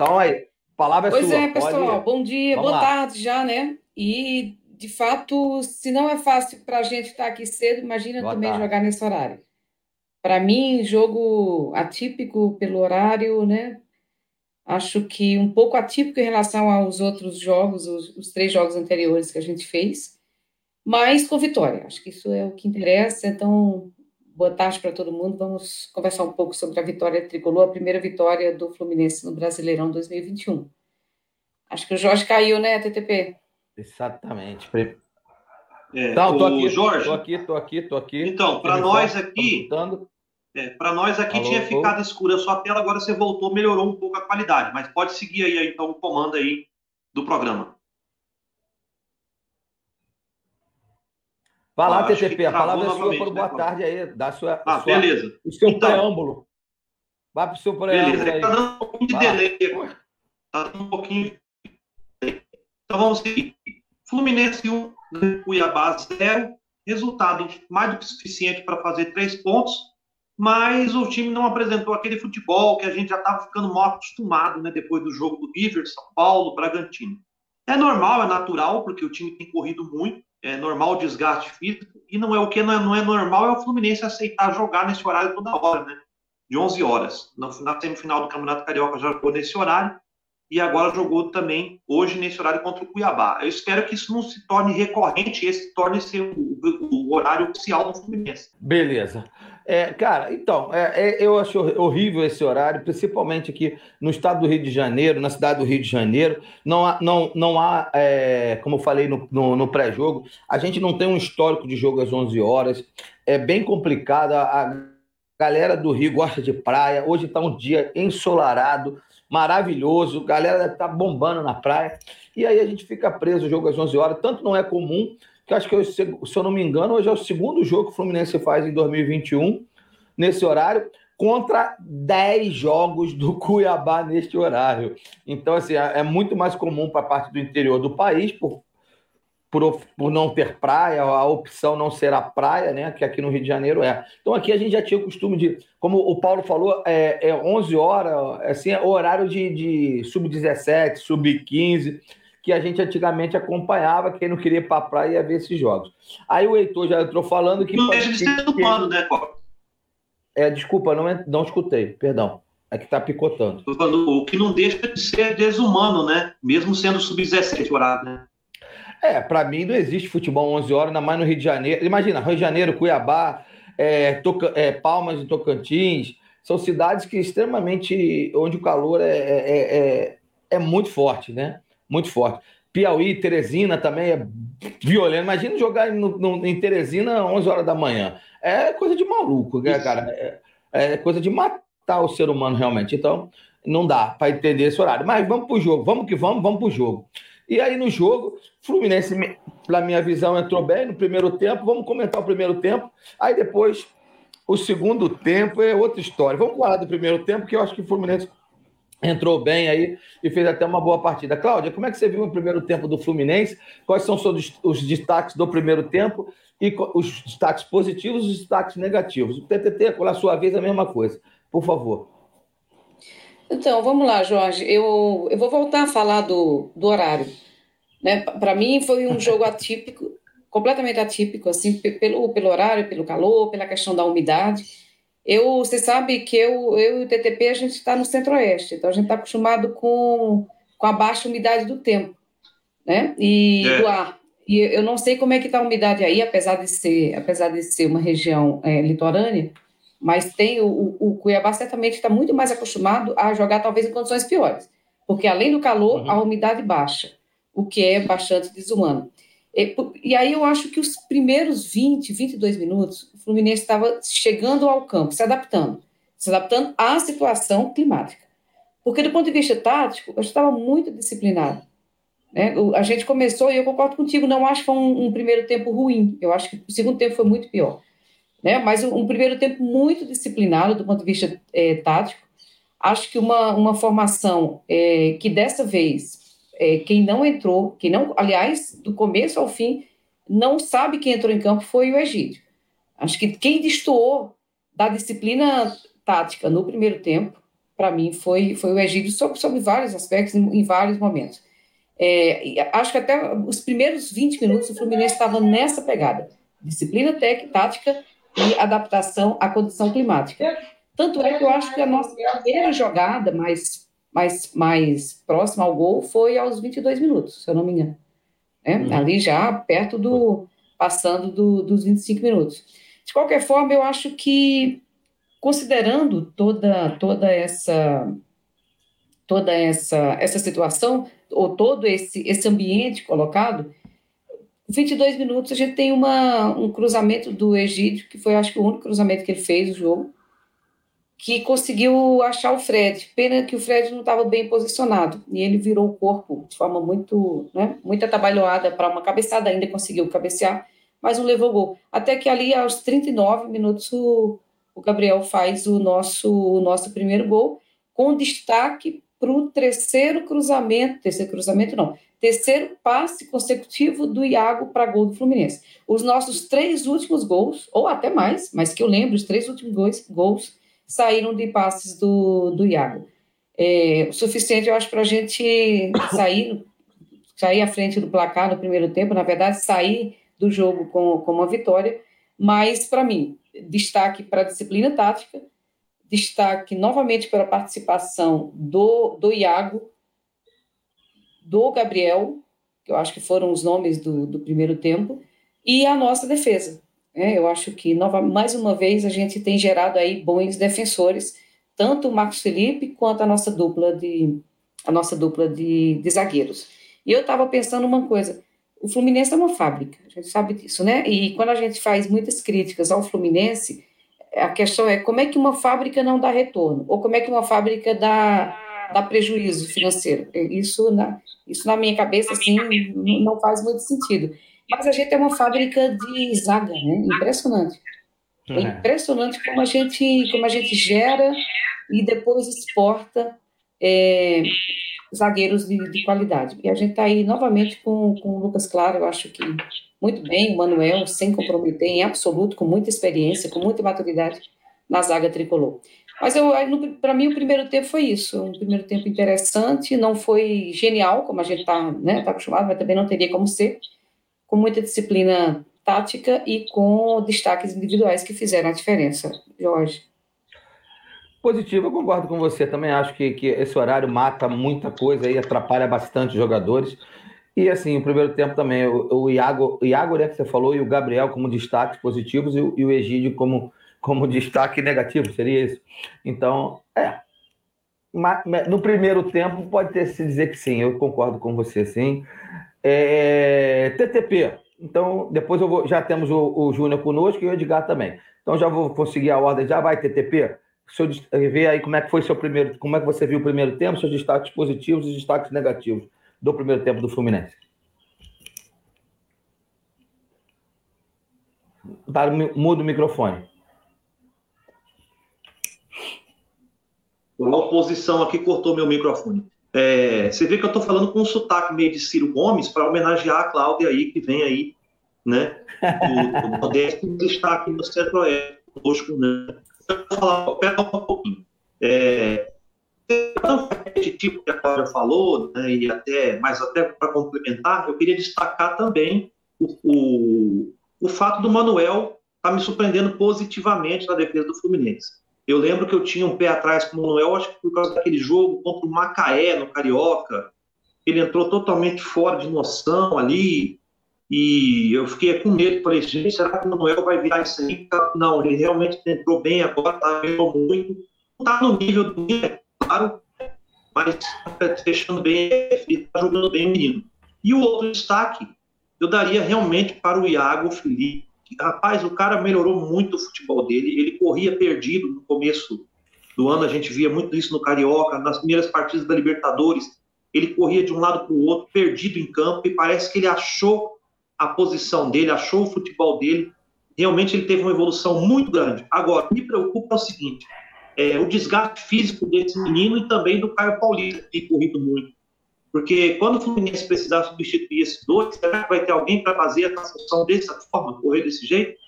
Então aí, palavra é pois sua. Pois é, pessoal. Bom dia, Vamos boa lá. tarde já, né? E, de fato, se não é fácil para a gente estar aqui cedo, imagina boa também tarde. jogar nesse horário. Para mim, jogo atípico pelo horário, né? Acho que um pouco atípico em relação aos outros jogos, os, os três jogos anteriores que a gente fez, mas com vitória. Acho que isso é o que interessa. Então, boa tarde para todo mundo. Vamos conversar um pouco sobre a vitória tricolor, a primeira vitória do Fluminense no Brasileirão 2021. Acho que o Jorge caiu, né, TTP? Exatamente. É, então, tô aqui, Jorge. Tô aqui, tô aqui, tô aqui. Então, para nós aqui, é, para nós aqui Alô, tinha ficado escura a sua tela, agora você voltou, melhorou um pouco a qualidade, mas pode seguir aí então o comando aí do programa. Vai lá, TTP, a palavra é sua por boa né, tarde aí, dá sua, ah, sua, beleza. o seu então, preâmbulo. Vai para o seu preâmbulo beleza. aí. Tá dando um pouquinho de delay, tá dando um pouquinho Então vamos seguir. Fluminense 1, Cuiabá 0, resultado mais do que suficiente para fazer três pontos, mas o time não apresentou aquele futebol que a gente já estava ficando mal acostumado, né, depois do jogo do River, São Paulo, Bragantino. É normal, é natural, porque o time tem corrido muito, é normal o desgaste físico, e não é o que não é, não é normal é o Fluminense aceitar jogar nesse horário toda hora, né? De 11 horas. Na semifinal do Campeonato Carioca já jogou nesse horário, e agora jogou também hoje nesse horário contra o Cuiabá. Eu espero que isso não se torne recorrente, esse torne ser o, o, horário oficial do Fluminense. Beleza. É, cara, então, é, é, eu acho horrível esse horário, principalmente aqui no estado do Rio de Janeiro, na cidade do Rio de Janeiro. Não há, não, não há é, como eu falei no, no, no pré-jogo, a gente não tem um histórico de jogo às 11 horas. É bem complicado. A galera do Rio gosta de praia. Hoje está um dia ensolarado maravilhoso, galera tá bombando na praia. E aí a gente fica preso o jogo às 11 horas. Tanto não é comum, que acho que, eu, se eu não me engano, hoje é o segundo jogo que o Fluminense faz em 2021, nesse horário, contra 10 jogos do Cuiabá neste horário. Então, assim, é, é muito mais comum para a parte do interior do país, por por, por não ter praia, a opção não ser a praia, né? Que aqui no Rio de Janeiro é. Então aqui a gente já tinha o costume de, como o Paulo falou, é, é 11 horas, assim, é horário de, de sub-17, sub-15, que a gente antigamente acompanhava, quem não queria ir para a praia ia ver esses jogos. Aí o Heitor já entrou falando que. Não deixa de ser humano, né? É, desculpa, não, não escutei, perdão. É que tá picotando. O que não deixa de ser desumano, né? Mesmo sendo sub-17 horário, né? É, para mim não existe futebol 11 horas, ainda mais no Rio de Janeiro. Imagina, Rio de Janeiro, Cuiabá, é, Toca, é, Palmas e Tocantins, são cidades que extremamente, onde o calor é, é, é, é muito forte, né? Muito forte. Piauí, Teresina também é violento. Imagina jogar no, no, em Teresina 11 horas da manhã. É coisa de maluco, né, cara? É, é coisa de matar o ser humano, realmente. Então, não dá para entender esse horário. Mas vamos pro jogo, vamos que vamos, vamos pro jogo. E aí no jogo, Fluminense, na minha visão, entrou bem no primeiro tempo. Vamos comentar o primeiro tempo. Aí depois, o segundo tempo é outra história. Vamos falar do primeiro tempo, que eu acho que o Fluminense entrou bem aí e fez até uma boa partida. Cláudia, como é que você viu o primeiro tempo do Fluminense? Quais são os destaques do primeiro tempo e os destaques positivos e os destaques negativos? O TTT, com a sua vez, a mesma coisa. Por favor. Então, vamos lá, Jorge. Eu, eu vou voltar a falar do, do horário. Né? Para mim, foi um jogo atípico, completamente atípico, assim, pelo, pelo horário, pelo calor, pela questão da umidade. Eu, você sabe que eu, eu e o TTP, a gente está no centro-oeste, então a gente está acostumado com, com a baixa umidade do tempo, né? E é. do ar. E eu não sei como é que está a umidade aí, apesar de ser, apesar de ser uma região é, litorânea, mas tem o, o Cuiabá certamente está muito mais acostumado a jogar talvez em condições piores, porque além do calor, uhum. a umidade baixa, o que é bastante desumano. E, e, aí eu acho que os primeiros 20, 22 minutos, o Fluminense estava chegando ao campo, se adaptando, se adaptando à situação climática. Porque do ponto de vista tático, eu estava muito disciplinado. Né? A gente começou, e eu concordo contigo, não acho que foi um, um primeiro tempo ruim, eu acho que o segundo tempo foi muito pior né? Mas um, um primeiro tempo muito disciplinado do ponto de vista é, tático. Acho que uma, uma formação é, que dessa vez é, quem não entrou, quem não, aliás, do começo ao fim, não sabe quem entrou em campo foi o Egídio. Acho que quem destoou da disciplina tática no primeiro tempo para mim, foi, foi o Egídio sobre, sobre vários aspectos, em, em vários momentos. É, acho que até os primeiros 20 minutos o Fluminense estava nessa pegada: disciplina técnica, tática e adaptação à condição climática. Tanto é que eu acho que a nossa primeira jogada mais, mais, mais próxima ao gol foi aos 22 minutos, se eu não me engano. É, uhum. Ali já perto do. passando do, dos 25 minutos. De qualquer forma, eu acho que, considerando toda, toda essa toda essa, essa situação, ou todo esse, esse ambiente colocado, 22 minutos a gente tem uma, um cruzamento do Egídio, que foi acho que o único cruzamento que ele fez no jogo, que conseguiu achar o Fred. Pena que o Fred não estava bem posicionado e ele virou o corpo de forma muito, né, muito atabalhoada para uma cabeçada, ainda conseguiu cabecear, mas não levou gol. Até que ali aos 39 minutos o, o Gabriel faz o nosso, o nosso primeiro gol, com destaque para o terceiro cruzamento, terceiro cruzamento não, terceiro passe consecutivo do Iago para gol do Fluminense. Os nossos três últimos gols, ou até mais, mas que eu lembro, os três últimos gols, gols saíram de passes do, do Iago. É, o suficiente, eu acho, para a gente sair, sair à frente do placar no primeiro tempo, na verdade, sair do jogo com, com uma vitória, mas, para mim, destaque para a disciplina tática, destaque novamente pela participação do, do Iago, do Gabriel, que eu acho que foram os nomes do, do primeiro tempo, e a nossa defesa. É, eu acho que, nova, mais uma vez, a gente tem gerado aí bons defensores, tanto o Marcos Felipe quanto a nossa dupla de, a nossa dupla de, de zagueiros. E eu estava pensando uma coisa, o Fluminense é uma fábrica, a gente sabe disso, né? E quando a gente faz muitas críticas ao Fluminense, a questão é como é que uma fábrica não dá retorno, ou como é que uma fábrica dá, dá prejuízo financeiro. Isso na, isso na minha cabeça, assim, não faz muito sentido. Mas a gente é uma fábrica de zaga, né? Impressionante. É uhum. impressionante como a gente, como a gente gera e depois exporta é, zagueiros de, de, qualidade. E a gente está aí novamente com, com o Lucas Claro, eu acho que muito bem, o Manuel, sem comprometer, em absoluto, com muita experiência, com muita maturidade na zaga tricolor. Mas para mim o primeiro tempo foi isso, um primeiro tempo interessante, não foi genial, como a gente está né, tá acostumado, mas também não teria como ser, com muita disciplina tática e com destaques individuais que fizeram a diferença, Jorge. Positivo, eu concordo com você. Também acho que, que esse horário mata muita coisa e atrapalha bastante os jogadores. E assim, o primeiro tempo também, o, o Iago, o Iago né, que você falou, e o Gabriel como destaques positivos e, e o Egídio como, como destaque negativo, seria isso. Então, é. No primeiro tempo, pode ter se dizer que sim, eu concordo com você, sim. É, TTP. Então, depois eu vou, já temos o, o Júnior conosco e o Edgar também. Então, já vou conseguir a ordem. Já vai, TTP? Seu, ver aí como é que foi seu primeiro, como é que você viu o primeiro tempo, seus destaques positivos e destaques negativos do primeiro tempo do Fluminense. Tá, muda o microfone. A oposição aqui cortou meu microfone. É, você vê que eu estou falando com um sotaque meio de Ciro Gomes para homenagear a Cláudia aí, que vem aí, né? O Nordeste está aqui no Centro-Oeste conosco, né? Falar, pera um pouquinho. É, esse tipo que a Cláudia falou, né, e até, mas até para complementar, eu queria destacar também o, o, o fato do Manuel estar tá me surpreendendo positivamente na defesa do Fluminense. Eu lembro que eu tinha um pé atrás com o Manuel, acho que por causa daquele jogo contra o Macaé, no Carioca. Ele entrou totalmente fora de noção ali, e eu fiquei com medo. Falei, gente, será que o Manuel vai virar isso aí? Não, ele realmente entrou bem agora, tá, muito. Não está no nível do claro, mas fechando bem, está jogando bem o menino. E o outro destaque, eu daria realmente para o Iago Felipe. Rapaz, o cara melhorou muito o futebol dele. Ele corria perdido no começo do ano, a gente via muito isso no Carioca, nas primeiras partidas da Libertadores. Ele corria de um lado para o outro, perdido em campo, e parece que ele achou a posição dele, achou o futebol dele. Realmente ele teve uma evolução muito grande. Agora, me preocupa o seguinte: é, o desgaste físico desse menino e também do Caio Paulista, que tem corrido muito. Porque quando o Fluminense precisar substituir esses dois, será que vai ter alguém para fazer a função dessa forma, correr desse jeito?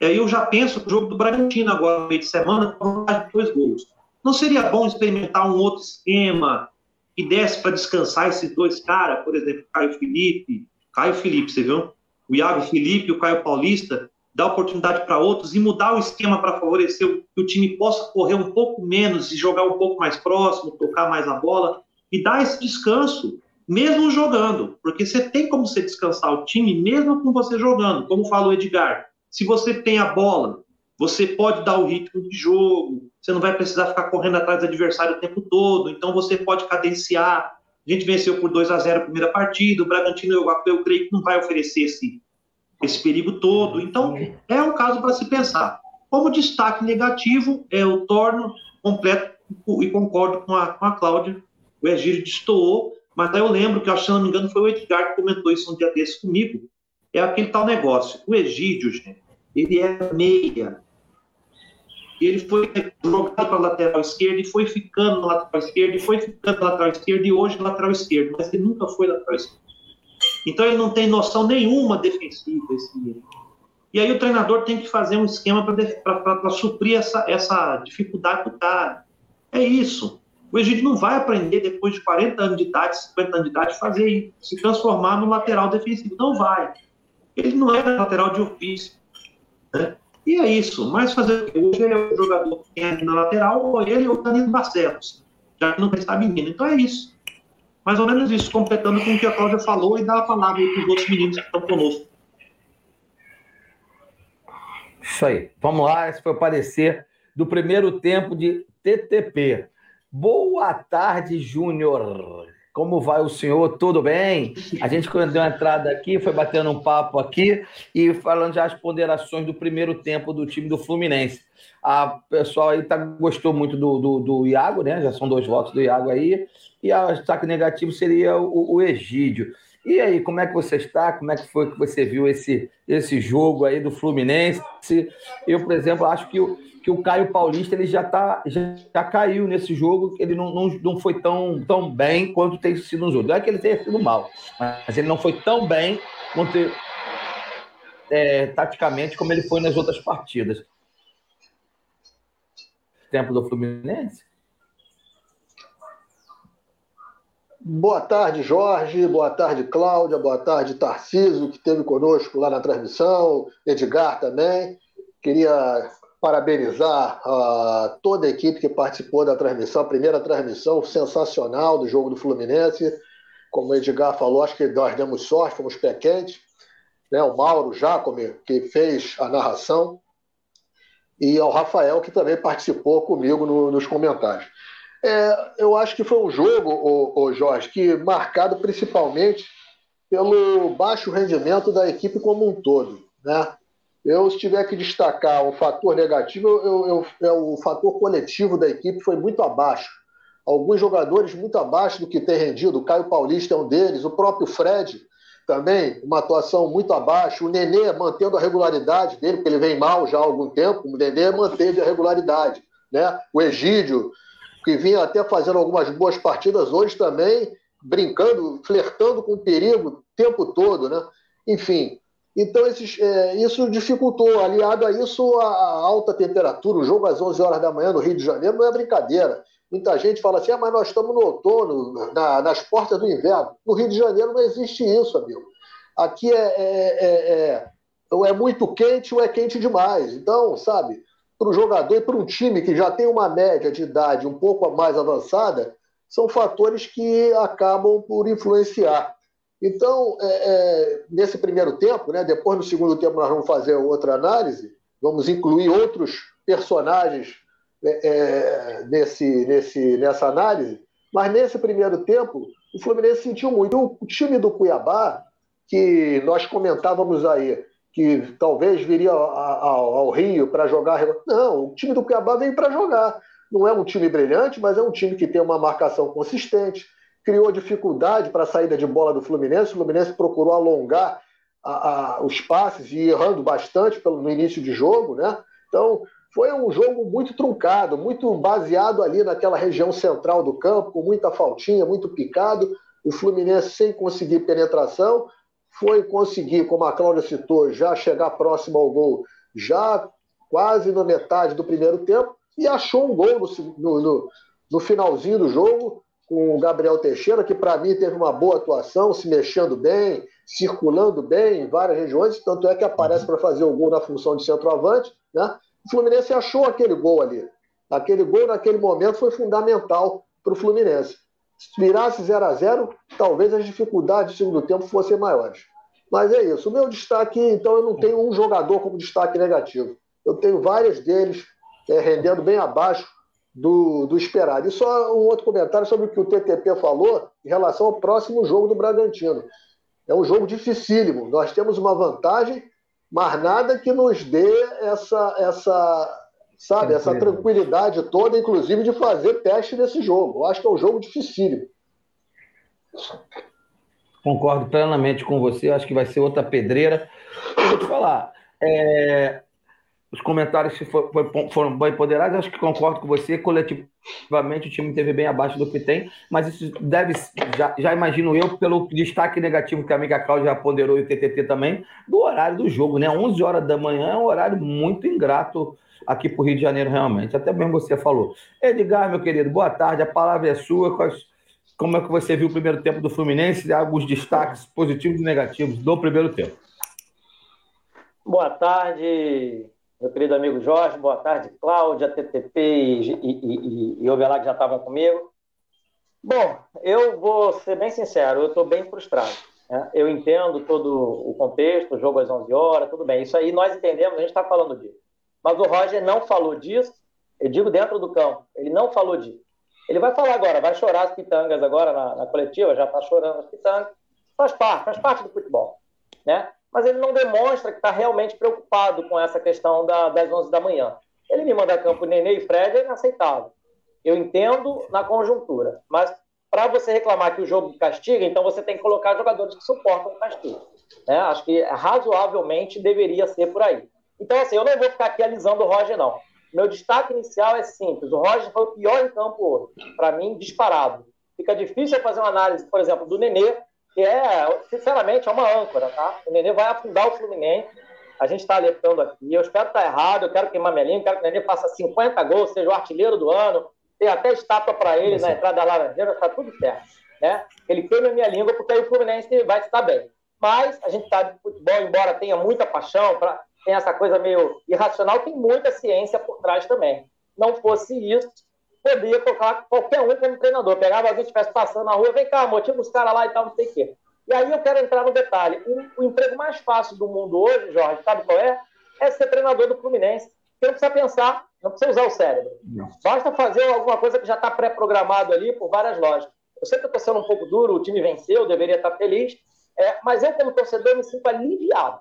E aí eu já penso no jogo do Bragantino agora, no meio de semana, com vantagem de dois gols. Não seria bom experimentar um outro esquema que desse para descansar esses dois caras, por exemplo, Caio Felipe, Caio Felipe, você viu? O Iago Felipe o Caio Paulista, dar oportunidade para outros e mudar o esquema para favorecer que o time possa correr um pouco menos e jogar um pouco mais próximo, tocar mais a bola e dar esse descanso, mesmo jogando, porque você tem como você descansar o time mesmo com você jogando, como falou o Edgar. Se você tem a bola, você pode dar o ritmo de jogo, você não vai precisar ficar correndo atrás do adversário o tempo todo, então você pode cadenciar. A gente venceu por 2 a 0 a primeira partida, o Bragantino, eu, eu creio que não vai oferecer esse, esse perigo todo. Então, é um caso para se pensar. Como destaque negativo, eu torno completo e concordo com a, com a Cláudia. O Egídio destoou, mas aí eu lembro que, se não me engano, foi o Edgar que comentou isso um dia desse comigo. É aquele tal negócio. O Egídio, gente, ele é meia. Ele foi jogado para a lateral esquerda e foi ficando na lateral esquerda e foi ficando na lateral esquerda e hoje na lateral esquerda, mas ele nunca foi lateral esquerda. Então ele não tem noção nenhuma defensiva esse menino. E aí o treinador tem que fazer um esquema para suprir essa, essa dificuldade do cara. É isso. O Egídio não vai aprender depois de 40 anos de idade, 50 anos de idade, fazer se transformar no lateral defensivo. Não vai. Ele não é lateral de ofício. Né? E é isso. Mas fazer hoje ele é o jogador que entra na lateral, ou ele ou o Danilo Barcelos, já que não está menino. Então é isso. Mais ou menos isso, completando com o que a Cláudia falou e dá a palavra para os outros meninos que estão conosco. Isso aí. Vamos lá, esse foi o parecer do primeiro tempo de TTP. Boa tarde, Júnior. Como vai o senhor? Tudo bem? A gente, quando deu uma entrada aqui, foi batendo um papo aqui e falando já as ponderações do primeiro tempo do time do Fluminense. A pessoal aí tá, gostou muito do, do, do Iago, né? Já são dois votos do Iago aí. E o destaque negativo seria o, o Egídio. E aí, como é que você está? Como é que foi que você viu esse, esse jogo aí do Fluminense? Eu, por exemplo, acho que que o Caio Paulista ele já, tá, já, já caiu nesse jogo, ele não, não, não foi tão, tão bem quanto tem sido nos outros. Não é que ele tenha sido mal, mas ele não foi tão bem quanto é, taticamente como ele foi nas outras partidas. Tempo do Fluminense? Boa tarde, Jorge. Boa tarde, Cláudia. Boa tarde, Tarciso, que esteve conosco lá na transmissão. Edgar também. Queria parabenizar uh, toda a equipe que participou da transmissão, a primeira transmissão sensacional do jogo do Fluminense. Como o Edgar falou, acho que nós demos sorte, fomos pé quente. Né? O Mauro Jacome, que fez a narração, e ao Rafael, que também participou comigo no, nos comentários. É, eu acho que foi um jogo, o, o Jorge, que marcado principalmente pelo baixo rendimento da equipe como um todo. Né? Eu, se tiver que destacar um fator negativo, eu, eu, é o fator coletivo da equipe foi muito abaixo. Alguns jogadores muito abaixo do que tem rendido. O Caio Paulista é um deles, o próprio Fred também, uma atuação muito abaixo. O Nenê mantendo a regularidade dele, porque ele vem mal já há algum tempo. O Nenê manteve a regularidade. Né? O Egídio, que vinha até fazendo algumas boas partidas, hoje também brincando, flertando com o perigo o tempo todo. Né? Enfim, então, esses, é, isso dificultou. Aliado a isso, a alta temperatura, o jogo às 11 horas da manhã no Rio de Janeiro não é brincadeira. Muita gente fala assim, ah, mas nós estamos no outono, na, nas portas do inverno. No Rio de Janeiro não existe isso, amigo. Aqui é, é, é, é, é muito quente ou é quente demais. Então, sabe, para o jogador e para um time que já tem uma média de idade um pouco mais avançada, são fatores que acabam por influenciar. Então, é, é, nesse primeiro tempo, né, depois no segundo tempo nós vamos fazer outra análise, vamos incluir outros personagens é, é, nesse, nesse, nessa análise, mas nesse primeiro tempo o Fluminense sentiu muito. O time do Cuiabá, que nós comentávamos aí, que talvez viria ao, ao Rio para jogar. Não, o time do Cuiabá veio para jogar. Não é um time brilhante, mas é um time que tem uma marcação consistente, criou dificuldade para a saída de bola do Fluminense. O Fluminense procurou alongar a, a, os passes e errando bastante pelo, no início de jogo, né? Então, foi um jogo muito truncado, muito baseado ali naquela região central do campo, com muita faltinha, muito picado. O Fluminense sem conseguir penetração, foi conseguir, como a Cláudia citou, já chegar próximo ao gol, já quase na metade do primeiro tempo. e achou um gol no, no, no finalzinho do jogo com o Gabriel Teixeira, que para mim teve uma boa atuação, se mexendo bem, circulando bem em várias regiões, tanto é que aparece para fazer o gol na função de centroavante. Né? O Fluminense achou aquele gol ali. Aquele gol, naquele momento, foi fundamental para o Fluminense. Se virasse 0 a 0 talvez as dificuldades do segundo tempo fossem maiores. Mas é isso. O meu destaque, então, eu não tenho um jogador como destaque negativo. Eu tenho vários deles é, rendendo bem abaixo do, do esperado. E só um outro comentário sobre o que o TTP falou em relação ao próximo jogo do Bragantino. É um jogo dificílimo. Nós temos uma vantagem, mas nada que nos dê essa, essa sabe, essa tranquilidade toda, inclusive de fazer teste desse jogo. Eu acho que é um jogo dificílimo. Concordo plenamente com você, acho que vai ser outra pedreira. Eu vou te falar, é, os comentários foram bem ponderados, acho que concordo com você. Coletivamente, o time teve bem abaixo do que tem, mas isso deve, já, já imagino eu, pelo destaque negativo que a amiga Cláudia ponderou e o TTT também, do horário do jogo, né? 11 horas da manhã é um horário muito ingrato aqui para o Rio de Janeiro, realmente. Até mesmo você falou. Edgar, meu querido, boa tarde, a palavra é sua. Como é que você viu o primeiro tempo do Fluminense? Alguns destaques positivos e negativos do primeiro tempo. Boa tarde, meu querido amigo Jorge, boa tarde, Cláudia, TTP e, e, e, e Ovelar, que já estavam comigo. Bom, eu vou ser bem sincero, eu estou bem frustrado. Né? Eu entendo todo o contexto, o jogo às 11 horas, tudo bem. Isso aí nós entendemos, a gente está falando disso. Mas o Roger não falou disso, eu digo dentro do campo, ele não falou disso. Ele vai falar agora, vai chorar as pitangas agora na, na coletiva, já está chorando as pitangas. Faz parte, faz parte do futebol. Né? Mas ele não demonstra que está realmente preocupado com essa questão da, das 11 da manhã. Ele me manda campo Nenê e Fred é inaceitável. Eu entendo na conjuntura, mas para você reclamar que o jogo castiga, então você tem que colocar jogadores que suportam o castigo. Né? Acho que razoavelmente deveria ser por aí. Então, assim, eu não vou ficar aqui alisando o Roger, não. Meu destaque inicial é simples. O Roger foi o pior em campo hoje. Para mim, disparado. Fica difícil fazer uma análise, por exemplo, do Nenê, que é, sinceramente, é uma âncora, tá? O Nenê vai afundar o Fluminense. A gente está alertando aqui. Eu espero estar tá errado, eu quero queimar minha língua, quero que o Nenê faça 50 gols, seja o artilheiro do ano, tem até estátua para ele na entrada da Laranjeira, está tudo certo. Né? Ele queima minha língua, porque aí o Fluminense vai estar bem. Mas a gente está de futebol, embora tenha muita paixão, pra, tem essa coisa meio irracional, tem muita ciência por trás também. Não fosse isso, poderia colocar qualquer um como treinador. Pegava alguém que estivesse passando na rua, vem cá, motiva os caras lá e tal, não sei o quê. E aí eu quero entrar no detalhe. O, o, emprego mais fácil do mundo hoje, Jorge, sabe qual é? É ser treinador do Fluminense. Você não precisa pensar, não precisa usar o cérebro. Não. Basta fazer alguma coisa que já está pré-programado ali por várias lojas. Eu sei que eu estou sendo um pouco duro, o time venceu, deveria estar feliz, é, mas eu, como torcedor, me sinto aliviado.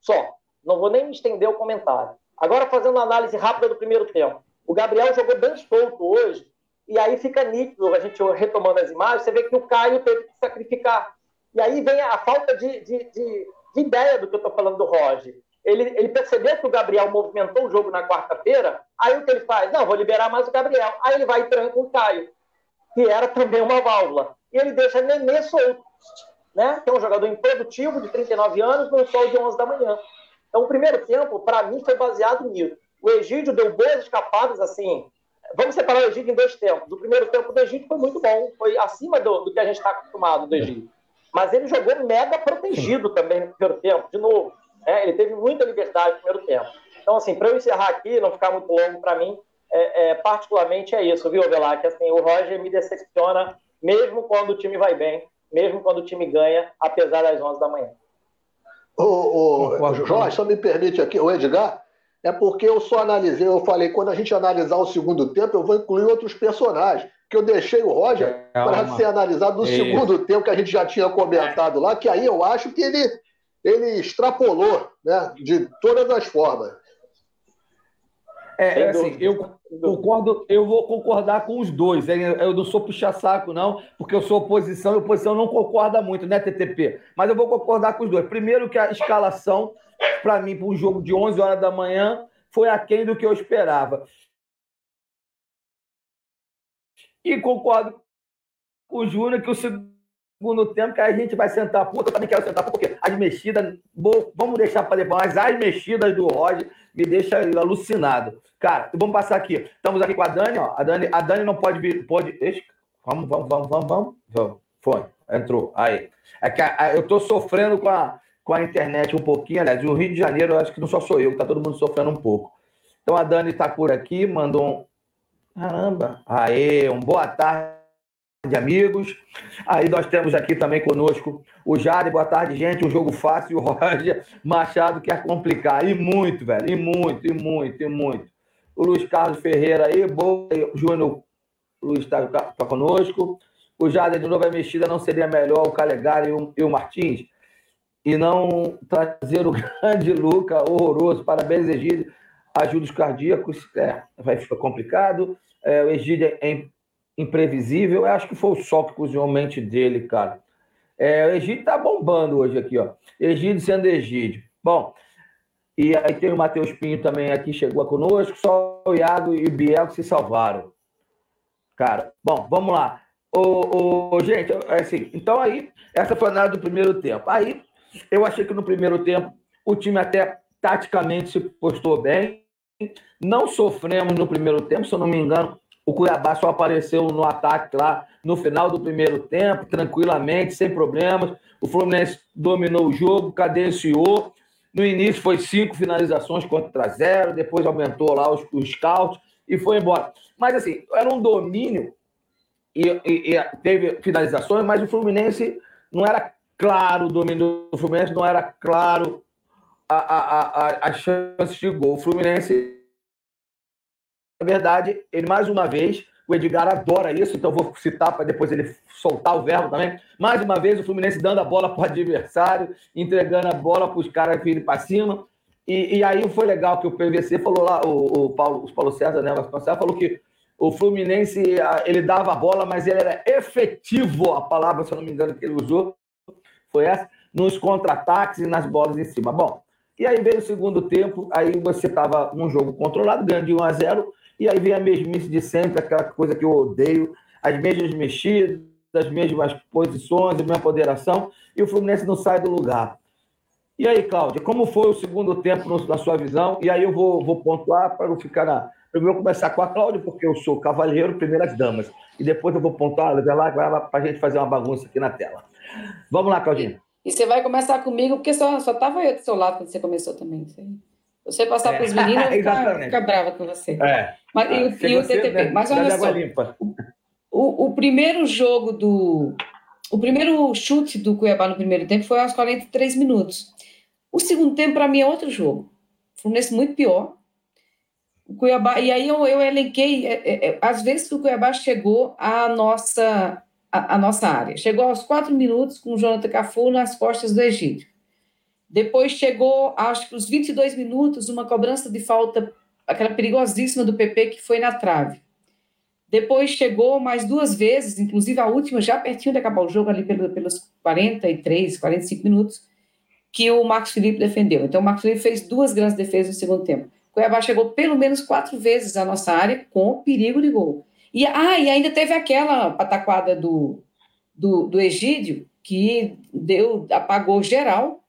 Só. Não vou nem me estender o comentário. Agora, fazendo uma análise rápida do primeiro tempo. O Gabriel jogou bem solto hoje, e aí fica nítido, a gente retomando as imagens, você vê que o Caio teve que sacrificar. E aí vem a falta de, de, de, de ideia do que eu estou falando do Roger. Ele, ele, percebeu que o Gabriel movimentou o jogo na quarta-feira, aí o que ele faz? Não, vou liberar mais o Gabriel. Aí ele vai e tranca o Caio, que era também uma válvula. E ele deixa Nenê solto, né? que é um jogador improdutivo de 39 anos, no sol de 11 da manhã. Então, o primeiro tempo, para mim, foi baseado nisso. O Egídio deu boas escapadas, assim. Vamos separar o Egídio em dois tempos. O primeiro tempo do Egídio foi muito bom, foi acima do, do que a gente está acostumado do Egídio. Mas ele jogou mega protegido também no primeiro tempo, de novo. É, ele teve muita liberdade no primeiro tempo. Então, assim, para eu encerrar aqui, não ficar muito longo para mim, é, é, particularmente é isso, viu, Velar? Que assim, o Roger me decepciona mesmo quando o time vai bem, mesmo quando o time ganha, apesar das 11 da manhã. O, o Jorge, só me permite aqui, o Edgar, é porque eu só analisei, eu falei, quando a gente analisar o segundo tempo, eu vou incluir outros personagens. Que eu deixei o Roger para ser analisado no é segundo isso. tempo, que a gente já tinha comentado lá, que aí eu acho que ele, ele extrapolou né, de todas as formas. É, é assim, eu concordo, eu vou concordar com os dois. Eu não sou puxa-saco, não, porque eu sou oposição e oposição não concorda muito, né, TTP? Mas eu vou concordar com os dois. Primeiro, que a escalação para mim, para um jogo de 11 horas da manhã, foi aquém do que eu esperava. E concordo com o Júnior que o segundo tempo que a gente vai sentar puta, eu também quero sentar porque as mexidas, vamos deixar para depois, mas as mexidas do Roger me deixam alucinado. Cara, vamos passar aqui. Estamos aqui com a Dani, ó. A Dani, a Dani não pode vir, pode. Vamos, vamos, vamos, vamos, vamos. Foi, entrou. Aí. É que eu tô sofrendo com a, com a internet um pouquinho, aliás, no Rio de Janeiro, eu acho que não só sou eu, tá todo mundo sofrendo um pouco. Então a Dani está por aqui, mandou um. Caramba! Aê, um boa tarde de amigos. Aí nós temos aqui também conosco o Jade. Boa tarde, gente. Um jogo fácil. O Roger Machado quer complicar. E muito, velho. E muito, e muito, e muito. O Luiz Carlos Ferreira aí. Boa. O Júnior Luiz está tá conosco. O Jade de novo é mexida. Não seria melhor o Calegari e o, e o Martins? E não trazer o grande Luca horroroso. Parabéns, Egídio. Ajuda os cardíacos. É, vai ficar complicado. É, o Egídio é imprevisível. Eu acho que foi o sol que cozinhou a mente dele, cara. É, o Egídio tá bombando hoje aqui, ó. Egídio sendo Egídio. Bom, e aí tem o Matheus Pinho também aqui, chegou conosco. Só o Iago e o Biel que se salvaram. Cara, bom, vamos lá. Ô, ô, gente, é assim, então aí, essa foi a nada do primeiro tempo. Aí, eu achei que no primeiro tempo o time até taticamente se postou bem. Não sofremos no primeiro tempo, se eu não me engano, o Cuiabá só apareceu no ataque lá no final do primeiro tempo, tranquilamente, sem problemas. O Fluminense dominou o jogo, cadenciou. No início foi cinco finalizações contra zero, depois aumentou lá os, os scouts e foi embora. Mas assim, era um domínio e, e, e, teve finalizações, mas o Fluminense não era claro, o domínio do Fluminense não era claro a, a, a, a chance de gol. O Fluminense na verdade, ele mais uma vez, o Edgar adora isso, então vou citar para depois ele soltar o verbo também. Mais uma vez, o Fluminense dando a bola para o adversário, entregando a bola para os caras virem para cima. E, e, aí foi legal que o PVC falou lá, o, o Paulo, o Paulo César, né? O César falou que o Fluminense ele dava a bola, mas ele era efetivo, a palavra, se eu não me engano, que ele usou, foi essa, nos contra-ataques e nas bolas em cima. Bom, e aí veio o segundo tempo, aí você estava num jogo controlado, ganhando de 1 a 0 e aí vem a mesmice de sempre, aquela coisa que eu odeio, as mesmas mexidas, as mesmas posições, a mesma ponderação, e o Fluminense não sai do lugar. E aí, Cláudia, como foi o segundo tempo na sua visão? E aí eu vou, vou pontuar para não ficar na. Primeiro começar com a Cláudia, porque eu sou cavalheiro, primeiras damas. E depois eu vou pontuar, levar lá, para a gente fazer uma bagunça aqui na tela. Vamos lá, Claudinha. E você vai começar comigo, porque só estava eu do seu lado quando você começou também. Você passar é. para os meninos, eu ficar, ficar brava com você. É. Mas, e, o, e o TTP. Né, Mas olha só, o, o primeiro jogo do... O primeiro chute do Cuiabá no primeiro tempo foi aos 43 minutos. O segundo tempo, para mim, é outro jogo. Fluminense muito pior. O Cuiabá, e aí eu, eu elenquei é, é, é, as vezes que o Cuiabá chegou à nossa, à, à nossa área. Chegou aos quatro minutos com o Jonathan Cafu nas costas do Egídio. Depois chegou, acho que os 22 minutos, uma cobrança de falta aquela perigosíssima do PP que foi na trave. Depois chegou mais duas vezes, inclusive a última, já pertinho de acabar o jogo, ali pelos 43, 45 minutos, que o Marcos Felipe defendeu. Então, o Marcos Felipe fez duas grandes defesas no segundo tempo. Cuiabá chegou pelo menos quatro vezes à nossa área com perigo de gol. E, ah, e ainda teve aquela pataquada do, do, do Egídio, que deu, apagou geral,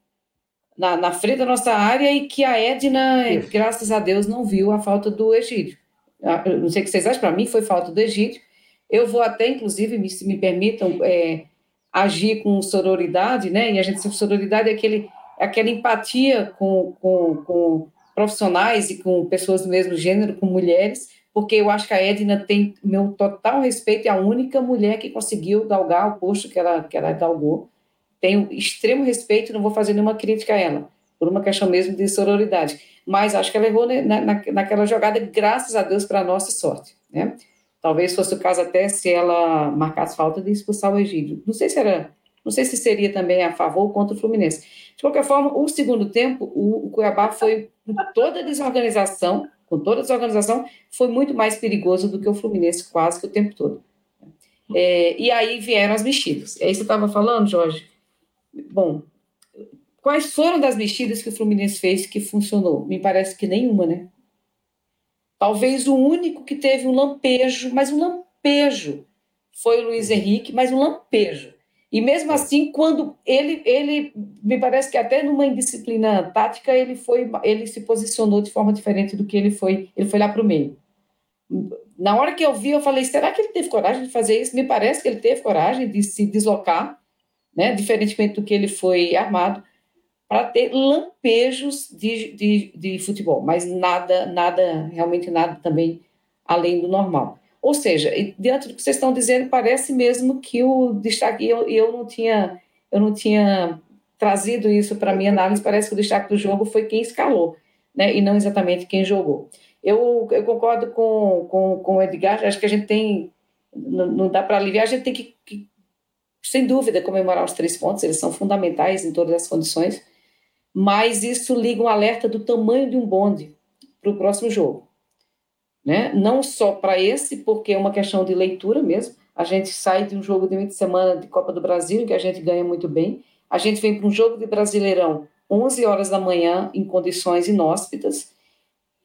na, na frente da nossa área e que a Edna, Isso. graças a Deus, não viu a falta do Egídio. Ah, eu não sei o que vocês acham, para mim foi falta do Egídio. Eu vou até, inclusive, me, se me permitam, é, agir com sororidade, né? E a gente sabe sororidade é aquele, aquela empatia com, com, com profissionais e com pessoas do mesmo gênero, com mulheres, porque eu acho que a Edna tem meu total respeito, é a única mulher que conseguiu galgar o posto que ela, que ela galgou tenho extremo respeito, não vou fazer nenhuma crítica a ela, por uma questão mesmo de sororidade. Mas acho que ela errou na, na, naquela jogada, graças a Deus, para a nossa sorte. Né? Talvez fosse o caso até se ela marcasse falta de expulsar o Egídio. Não sei se era, não sei se seria também a favor ou contra o Fluminense. De qualquer forma, o segundo tempo, o, o Cuiabá foi toda a desorganização, com toda a desorganização, foi muito mais perigoso do que o Fluminense quase que o tempo todo. É, e aí vieram as mexidas. É isso que você estava falando, Jorge, Bom, quais foram das mexidas que o Fluminense fez que funcionou? Me parece que nenhuma, né? Talvez o único que teve um lampejo, mas um lampejo, foi o Luiz Henrique, mas um lampejo. E mesmo assim, quando ele, ele me parece que até numa indisciplina tática ele foi, ele se posicionou de forma diferente do que ele foi, ele foi lá para o meio. Na hora que eu vi, eu falei, será que ele teve coragem de fazer isso? Me parece que ele teve coragem de se deslocar, né, diferentemente do que ele foi armado, para ter lampejos de, de, de futebol, mas nada, nada, realmente nada também além do normal. Ou seja, diante do que vocês estão dizendo, parece mesmo que o destaque, eu, eu não tinha, eu não tinha trazido isso para minha análise, parece que o destaque do jogo foi quem escalou, né, e não exatamente quem jogou. Eu, eu concordo com, com, com o Edgar, acho que a gente tem, não, não dá para aliviar, a gente tem que, que, sem dúvida, comemorar os três pontos, eles são fundamentais em todas as condições, mas isso liga um alerta do tamanho de um bonde para o próximo jogo né? Não só para esse, porque é uma questão de leitura mesmo. A gente sai de um jogo de meio de semana de Copa do Brasil, que a gente ganha muito bem. A gente vem para um jogo de Brasileirão 11 horas da manhã, em condições inóspitas,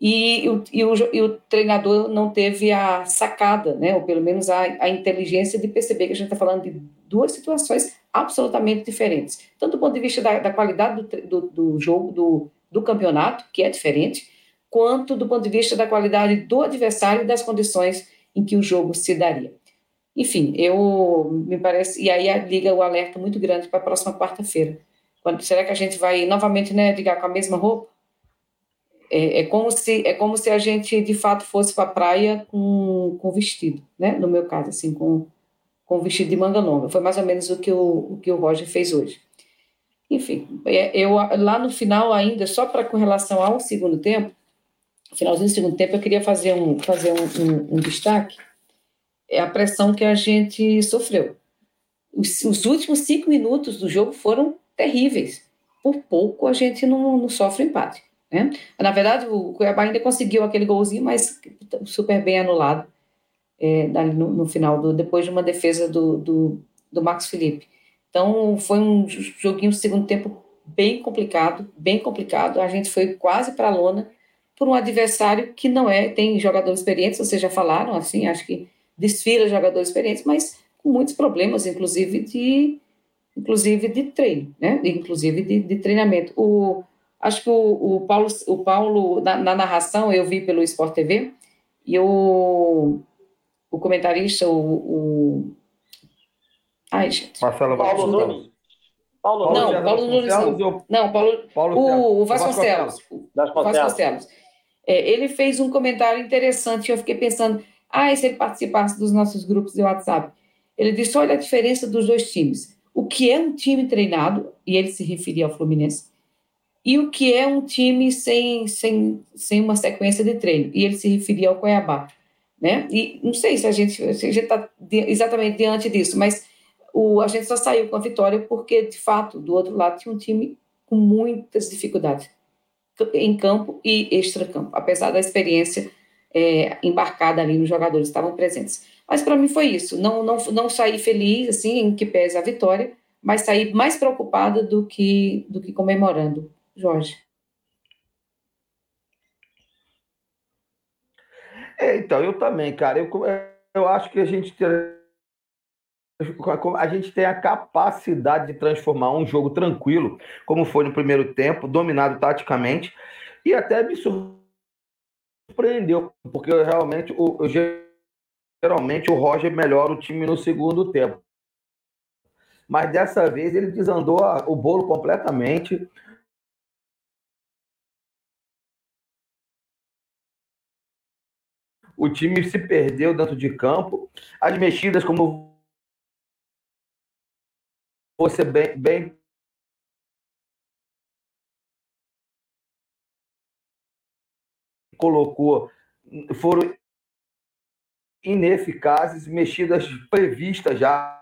e o, e o, e o treinador não teve a sacada, né? ou pelo menos a, a inteligência de perceber que a gente está falando de duas situações absolutamente diferentes. Tanto do ponto de vista da, da qualidade do, do, do jogo, do, do campeonato, que é diferente, quanto do ponto de vista da qualidade do adversário e das condições em que o jogo se daria. Enfim, eu me parece e aí liga o alerta muito grande para a próxima quarta-feira. Quando será que a gente vai novamente, né, ligar com a mesma roupa? É, é, como se é como se a gente de fato fosse para a praia com, com vestido, né? No meu caso, assim, com com vestido de manga longa. Foi mais ou menos o que o, o que o Roger fez hoje. Enfim, é, eu lá no final ainda só para com relação ao segundo tempo, finalzinho do segundo tempo, eu queria fazer um, fazer um, um, um destaque, é a pressão que a gente sofreu. Os, os, últimos cinco minutos do jogo foram terríveis. Por pouco a gente não, não sofre empate. Né? Na verdade, o Cuiabá ainda conseguiu aquele golzinho, mas super bem anulado é, no, no, final, do, depois de uma defesa do, do, do Max Felipe. Então, foi um joguinho segundo tempo bem complicado, bem complicado. A gente foi quase para a lona, por um adversário que não é, tem jogadores experientes, vocês já falaram, assim, acho que desfila jogadores experientes, mas com muitos problemas, inclusive de, inclusive de treino, né? Inclusive de, de treinamento. O, acho que o, o Paulo, o Paulo na, na, narração eu vi pelo Sport TV e o, o comentarista, o, o... ai gente, Marcelo Paulo Nunes. Paulo, não, Paulo Nunes não. Não, Paulo, Paulo o, o Vasconcelos. Vasconcelos. Vasconcelos. É, ele fez um comentário interessante, eu fiquei pensando, ah, e se ele participasse dos nossos grupos de WhatsApp? Ele disse, olha a diferença dos dois times. O que é um time treinado, e ele se referia ao Fluminense, e o que é um time sem, sem, sem uma sequência de treino, e ele se referia ao Cuiabá. Né? E não sei se a gente está exatamente diante disso, mas o, a gente só saiu com a vitória porque, de fato, do outro lado tinha um time com muitas dificuldades em campo e extra-campo, apesar da experiência é, embarcada ali nos jogadores que estavam presentes. Mas para mim foi isso, não, não, não saí feliz, assim, em que pesa a vitória, mas saí mais preocupada do que, do que comemorando. Jorge. É, então, eu também, cara. Eu, eu acho que a gente a gente tem a capacidade de transformar um jogo tranquilo, como foi no primeiro tempo, dominado taticamente, e até me surpreendeu, porque realmente o, geralmente o Roger melhora o time no segundo tempo. Mas dessa vez ele desandou o bolo completamente. O time se perdeu dentro de campo. As mexidas, como você bem, bem colocou foram ineficazes, mexidas previstas já.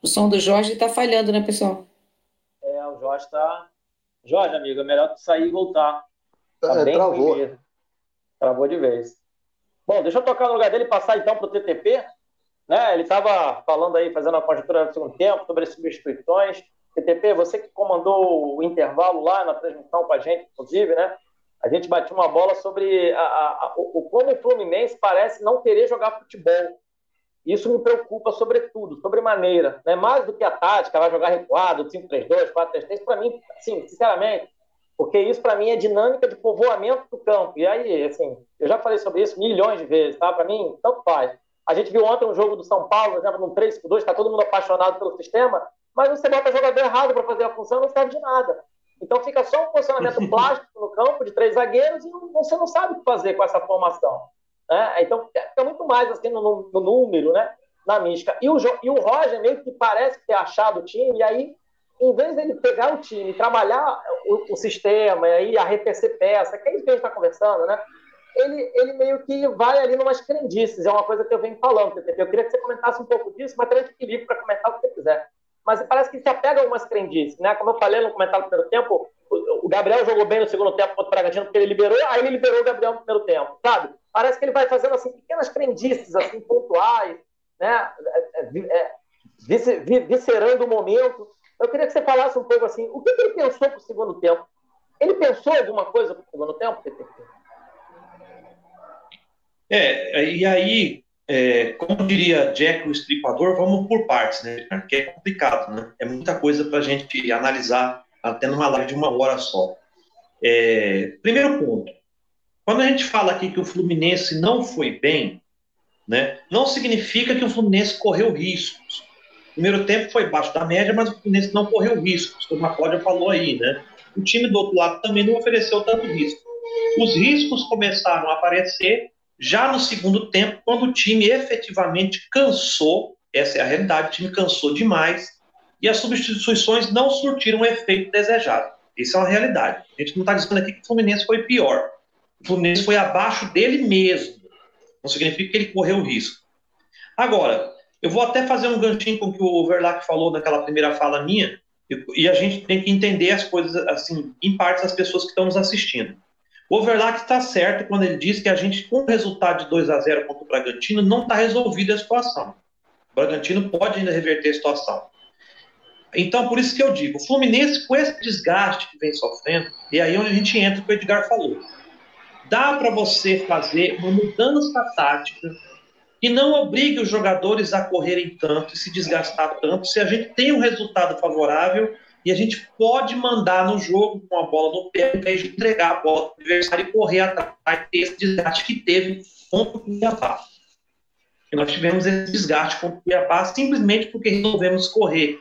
O som do Jorge está falhando, né, pessoal? É, o Jorge está. Jorge, amigo, é melhor tu sair e voltar. Tá é, travou. Mesmo. Travou de vez. Bom, deixa eu tocar no lugar dele e passar então para o TTP. Né? Ele estava falando aí, fazendo a conjuntura do segundo tempo, sobre as substituições. TTP, você que comandou o intervalo lá na transmissão com a gente, inclusive, né? a gente batia uma bola sobre a, a, a, o, como o Fluminense parece não querer jogar futebol. Isso me preocupa sobretudo, sobremaneira. Né? Mais do que a tática, vai jogar recuado, 5-3-2, 4-3-3, para mim, assim, sinceramente, porque isso para mim é dinâmica de povoamento do campo. E aí, assim, eu já falei sobre isso milhões de vezes, tá? Para mim, tanto faz. A gente viu ontem um jogo do São Paulo, exemplo, num 3-2, está todo mundo apaixonado pelo sistema, mas você bota jogador errado para fazer a função, não serve de nada. Então fica só um posicionamento plástico no campo de três zagueiros e você não sabe o que fazer com essa formação. Né? Então fica muito mais assim no, no número, né? na mística. E o, e o Roger meio que parece ter achado o time, e aí, em vez dele pegar o time, trabalhar o, o sistema, e aí arrefecer peça, que é isso que a gente está conversando, né? Ele, ele meio que vai ali numas crendices, é uma coisa que eu venho falando, Eu queria que você comentasse um pouco disso, mas também fique livre para comentar o que você quiser mas parece que se apega a algumas crendices, né? Como eu falei no comentário do primeiro tempo, o Gabriel jogou bem no segundo tempo contra o Bragantino porque ele liberou, aí ele liberou o Gabriel no primeiro tempo, sabe? Parece que ele vai fazendo assim pequenas crendices assim pontuais, né? É, é, é viscerando o momento. Eu queria que você falasse um pouco assim, o que, que ele pensou para o segundo tempo? Ele pensou alguma coisa para o segundo tempo? É, e aí é, como diria Jack o Estripador, vamos por partes, né? Que é complicado, né? É muita coisa para a gente analisar até numa live de uma hora só. É, primeiro ponto. Quando a gente fala aqui que o Fluminense não foi bem, né? Não significa que o Fluminense correu riscos. Primeiro tempo foi baixo da média, mas o Fluminense não correu riscos, como a Cláudia falou aí, né? O time do outro lado também não ofereceu tanto risco. Os riscos começaram a aparecer já no segundo tempo, quando o time efetivamente cansou, essa é a realidade, o time cansou demais e as substituições não surtiram o efeito desejado. Isso é uma realidade. A gente não está dizendo aqui que o Fluminense foi pior. O Fluminense foi abaixo dele mesmo. Não significa que ele correu risco. Agora, eu vou até fazer um ganchinho com o que o Overlack falou naquela primeira fala minha, e a gente tem que entender as coisas, assim, em partes, as pessoas que estão nos assistindo. O Overlack está certo quando ele diz que a gente, com o resultado de 2 a 0 contra o Bragantino, não está resolvida a situação. O Bragantino pode ainda reverter a situação. Então, por isso que eu digo, o Fluminense, com esse desgaste que vem sofrendo, e aí onde a gente entra, o que o Edgar falou. Dá para você fazer uma mudança tática que não obrigue os jogadores a correrem tanto e se desgastar tanto, se a gente tem um resultado favorável e a gente pode mandar no jogo com a bola no pé, em vez de entregar a bola para o adversário e correr atrás desse desgaste que teve contra o Cuiabá. E nós tivemos esse desgaste contra o Cuiabá simplesmente porque resolvemos correr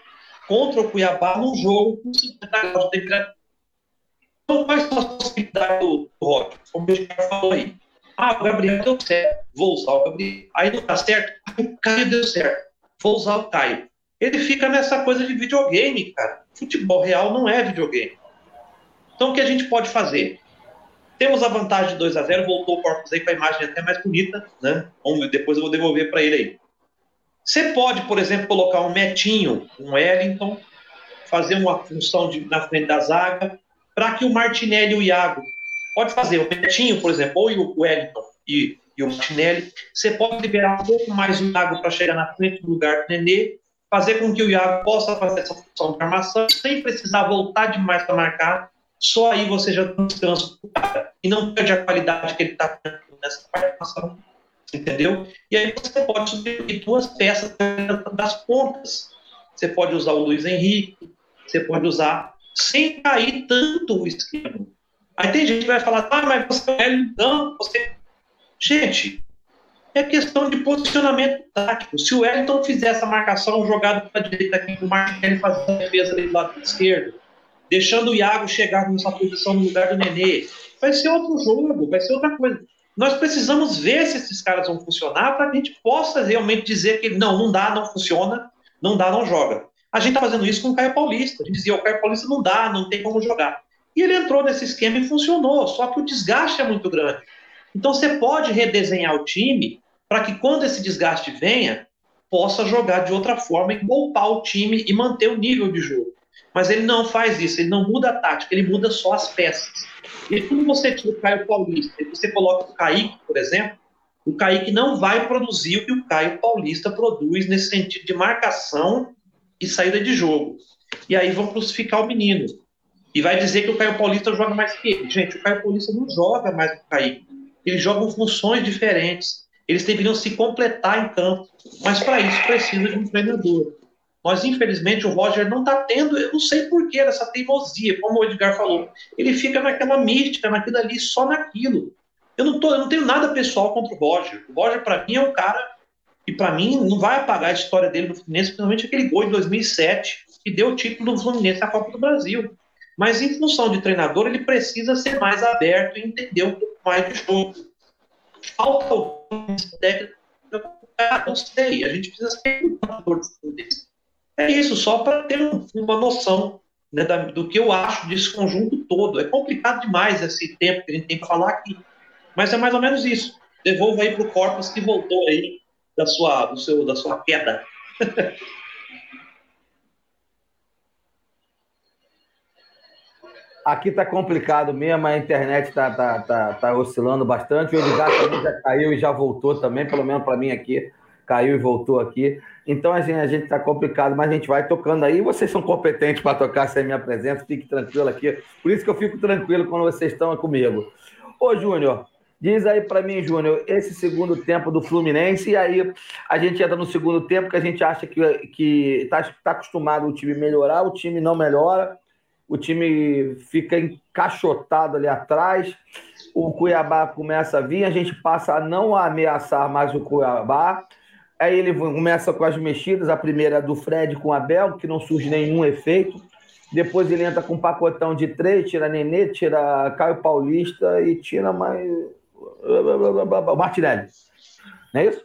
contra o Cuiabá num jogo com 50 graus de temperatura. Então, quais são as possibilidades do Rock? Como o Chico falou aí. Ah, o Gabriel deu certo, vou usar o Gabriel. Aí não dá certo, o Caio deu certo, vou usar o Caio. Ele fica nessa coisa de videogame, cara futebol real não é videogame. Então, o que a gente pode fazer? Temos a vantagem de 2 a 0 voltou o Corpus aí com a imagem até mais bonita, né? Depois eu vou devolver para ele aí. Você pode, por exemplo, colocar um Metinho, um Wellington, fazer uma função de, na frente da zaga, para que o Martinelli e o Iago pode fazer o Metinho, por exemplo, ou o Wellington e, e o Martinelli. Você pode liberar um pouco mais o Iago para chegar na frente do lugar do Nenê fazer com que o Iago possa fazer essa função de armação sem precisar voltar demais para marcar. Só aí você já tem descanso e não perde a qualidade que ele está tendo nessa participação. Entendeu? E aí você pode substituir duas peças das pontas. Você pode usar o Luiz Henrique, você pode usar sem cair tanto o esquema. Aí tem gente que vai falar, ah, mas você é não, você. Gente, é questão de posicionamento tático. Se o Wellington fizer essa marcação jogado para a direita aqui, o Martinelli fazer a defesa do lado esquerdo, deixando o Iago chegar nessa posição no lugar do Nenê, vai ser outro jogo, vai ser outra coisa. Nós precisamos ver se esses caras vão funcionar para a gente possa realmente dizer que não, não dá, não funciona, não dá, não joga. A gente está fazendo isso com o Caio Paulista. A gente dizia, o Caio Paulista não dá, não tem como jogar. E ele entrou nesse esquema e funcionou, só que o desgaste é muito grande. Então você pode redesenhar o time para que quando esse desgaste venha, possa jogar de outra forma e poupar o time e manter o nível de jogo. Mas ele não faz isso, ele não muda a tática, ele muda só as peças. E quando você tira o Caio Paulista e você coloca o Kaique, por exemplo, o Kaique não vai produzir o que o Caio Paulista produz nesse sentido de marcação e saída de jogo. E aí vão crucificar o menino. E vai dizer que o Caio Paulista joga mais que ele. Gente, o Caio Paulista não joga mais que o Kaique. Eles jogam funções diferentes. Eles deveriam se completar em campo. Mas para isso precisa de um treinador. Mas, infelizmente, o Roger não está tendo, eu não sei porquê, essa teimosia, como o Edgar falou. Ele fica naquela mística, naquilo ali, só naquilo. Eu não, tô, eu não tenho nada pessoal contra o Roger. O Roger, para mim, é um cara que, para mim, não vai apagar a história dele no Fluminense, principalmente aquele gol de 2007, que deu o título do Fluminense na Copa do Brasil. Mas, em função de treinador, ele precisa ser mais aberto e entender um pouco mais de jogo. Falta o técnico, não sei, a gente precisa ser um treinador de Fluminense é isso, só para ter uma noção né, do que eu acho desse conjunto todo. É complicado demais esse tempo que a gente tem para falar aqui. Mas é mais ou menos isso. Devolvo aí para o Corpus que voltou aí da sua, do seu, da sua queda. Aqui está complicado mesmo, a internet está tá, tá, tá oscilando bastante. O Edgar também já caiu e já voltou também, pelo menos para mim aqui. Caiu e voltou aqui. Então, assim, a gente está complicado, mas a gente vai tocando aí. Vocês são competentes para tocar sem minha presença, fique tranquilo aqui. Por isso que eu fico tranquilo quando vocês estão comigo. Ô, Júnior, diz aí para mim, Júnior, esse segundo tempo do Fluminense, e aí a gente entra no segundo tempo que a gente acha que está que tá, tá acostumado o time melhorar, o time não melhora, o time fica encaixotado ali atrás, o Cuiabá começa a vir, a gente passa a não ameaçar mais o Cuiabá Aí ele começa com as mexidas, a primeira é do Fred com o Abel, que não surge nenhum efeito. Depois ele entra com um pacotão de três, tira Nenê, tira Caio Paulista e tira mais. Martinelli. Não é isso?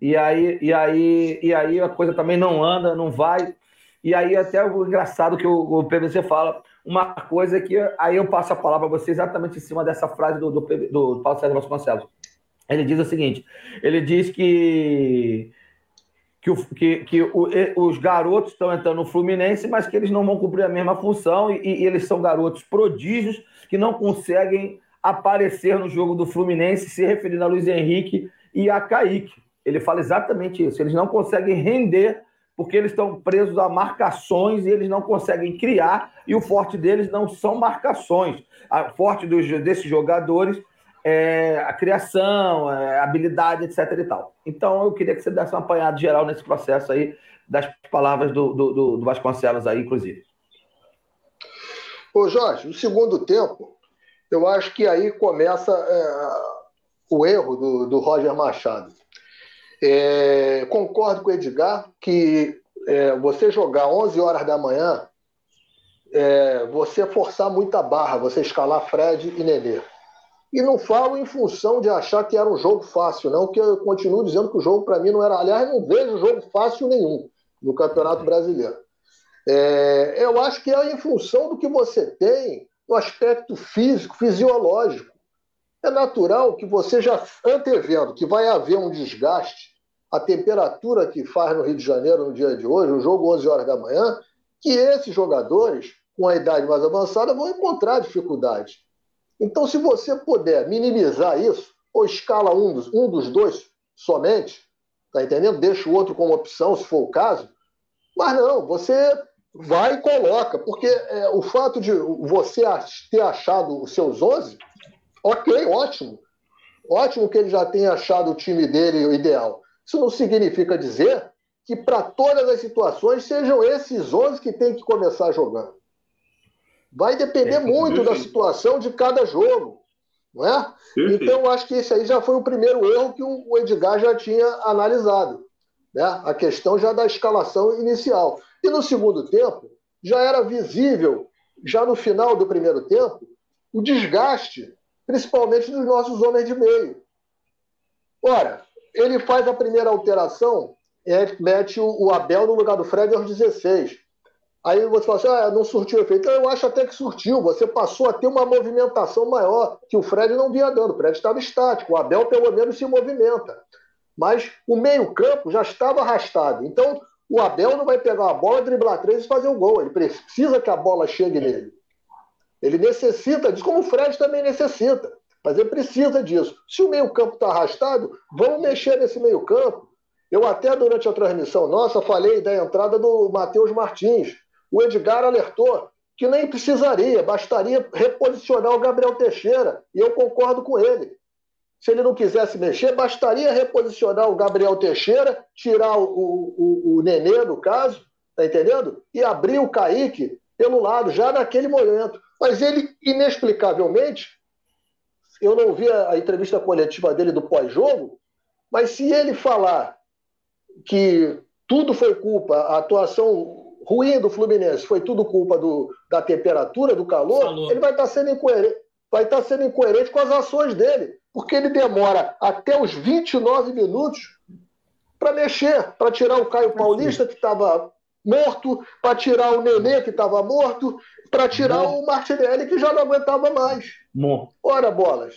E aí, e aí, e aí a coisa também não anda, não vai. E aí até o engraçado que o, o PVC fala, uma coisa que aí eu passo a palavra para você exatamente em cima dessa frase do, do, do Paulo César Vasconcelos. Ele diz o seguinte: ele diz que que, o, que, que o, os garotos estão entrando no Fluminense, mas que eles não vão cumprir a mesma função e, e, eles são garotos prodígios que não conseguem aparecer no jogo do Fluminense, se referindo a Luiz Henrique e a Kaique. Ele fala exatamente isso. Eles não conseguem render porque eles estão presos a marcações e eles não conseguem criar, e o forte deles não são marcações. A forte dos, desses jogadores é, a criação, é, habilidade, etc. e tal. Então, eu queria que você desse uma apanhada geral nesse processo aí, das palavras do, do, do Vasconcelos aí, inclusive. Ô, Jorge, no segundo tempo, eu acho que aí começa é, o erro do, do Roger Machado. É, concordo com o Edgar que é, você jogar 11 horas da manhã, é, você forçar muita barra, você escalar Fred e Nenê. E não falo em função de achar que era um jogo fácil, não, que eu continuo dizendo que o jogo para mim não era. Aliás, não vejo jogo fácil nenhum no Campeonato Brasileiro. É, eu acho que é em função do que você tem no aspecto físico, fisiológico. É natural que você já antevendo que vai haver um desgaste, a temperatura que faz no Rio de Janeiro no dia de hoje, o jogo 11 horas da manhã, que esses jogadores com a idade mais avançada vão encontrar dificuldades. Então, se você puder minimizar isso, ou escala um dos, um dos dois somente, tá entendendo? Deixa o outro como opção, se for o caso. Mas não, você vai e coloca, porque é, o fato de você ter achado os seus 11, ok, ótimo. Ótimo que ele já tenha achado o time dele ideal. Isso não significa dizer que para todas as situações sejam esses 11 que tem que começar jogando. Vai depender é, muito da situação de cada jogo. Não é? Então, acho que esse aí já foi o primeiro erro que o Edgar já tinha analisado. Né? A questão já da escalação inicial. E no segundo tempo, já era visível, já no final do primeiro tempo, o desgaste, principalmente dos nossos homens de meio. Ora, ele faz a primeira alteração, mete o Abel no lugar do Fred aos 16. Aí você fala assim, ah, não surtiu efeito. Então, eu acho até que surtiu. Você passou a ter uma movimentação maior, que o Fred não vinha dando. O Fred estava estático. O Abel, pelo menos, se movimenta. Mas o meio-campo já estava arrastado. Então, o Abel não vai pegar a bola, driblar três e fazer o gol. Ele precisa que a bola chegue nele. Ele necessita disso, como o Fred também necessita. Mas ele precisa disso. Se o meio-campo está arrastado, vamos mexer nesse meio-campo. Eu até durante a transmissão nossa falei da entrada do Matheus Martins o Edgar alertou que nem precisaria, bastaria reposicionar o Gabriel Teixeira, e eu concordo com ele. Se ele não quisesse mexer, bastaria reposicionar o Gabriel Teixeira, tirar o, o, o Nenê, no caso, tá entendendo? E abrir o Kaique pelo lado, já naquele momento. Mas ele, inexplicavelmente, eu não vi a, a entrevista coletiva dele do pós-jogo, mas se ele falar que tudo foi culpa, a atuação ruim do Fluminense foi tudo culpa do, da temperatura, do calor, Falou. ele vai estar sendo incoerente. Vai estar sendo incoerente com as ações dele, porque ele demora até os 29 minutos para mexer, para tirar o Caio Paulista, que estava morto, para tirar o Nenê, que estava morto, para tirar o Martinelli, que já não aguentava mais. Bom. Ora, bolas,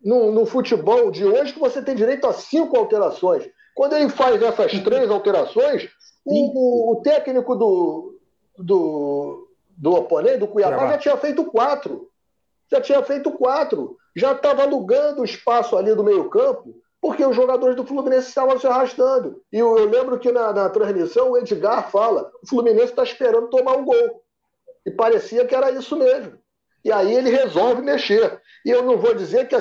no, no, futebol de hoje que você tem direito a cinco alterações. Quando ele faz essas três alterações, o, o, técnico do, do, do oponente, do Cuiabá, já tinha feito quatro. Já tinha feito quatro. Já estava alugando o espaço ali do meio-campo, porque os jogadores do Fluminense estavam se arrastando. E eu, eu lembro que na, na, transmissão o Edgar fala: o Fluminense está esperando tomar um gol. E parecia que era isso mesmo. E aí ele resolve mexer. E eu não vou dizer que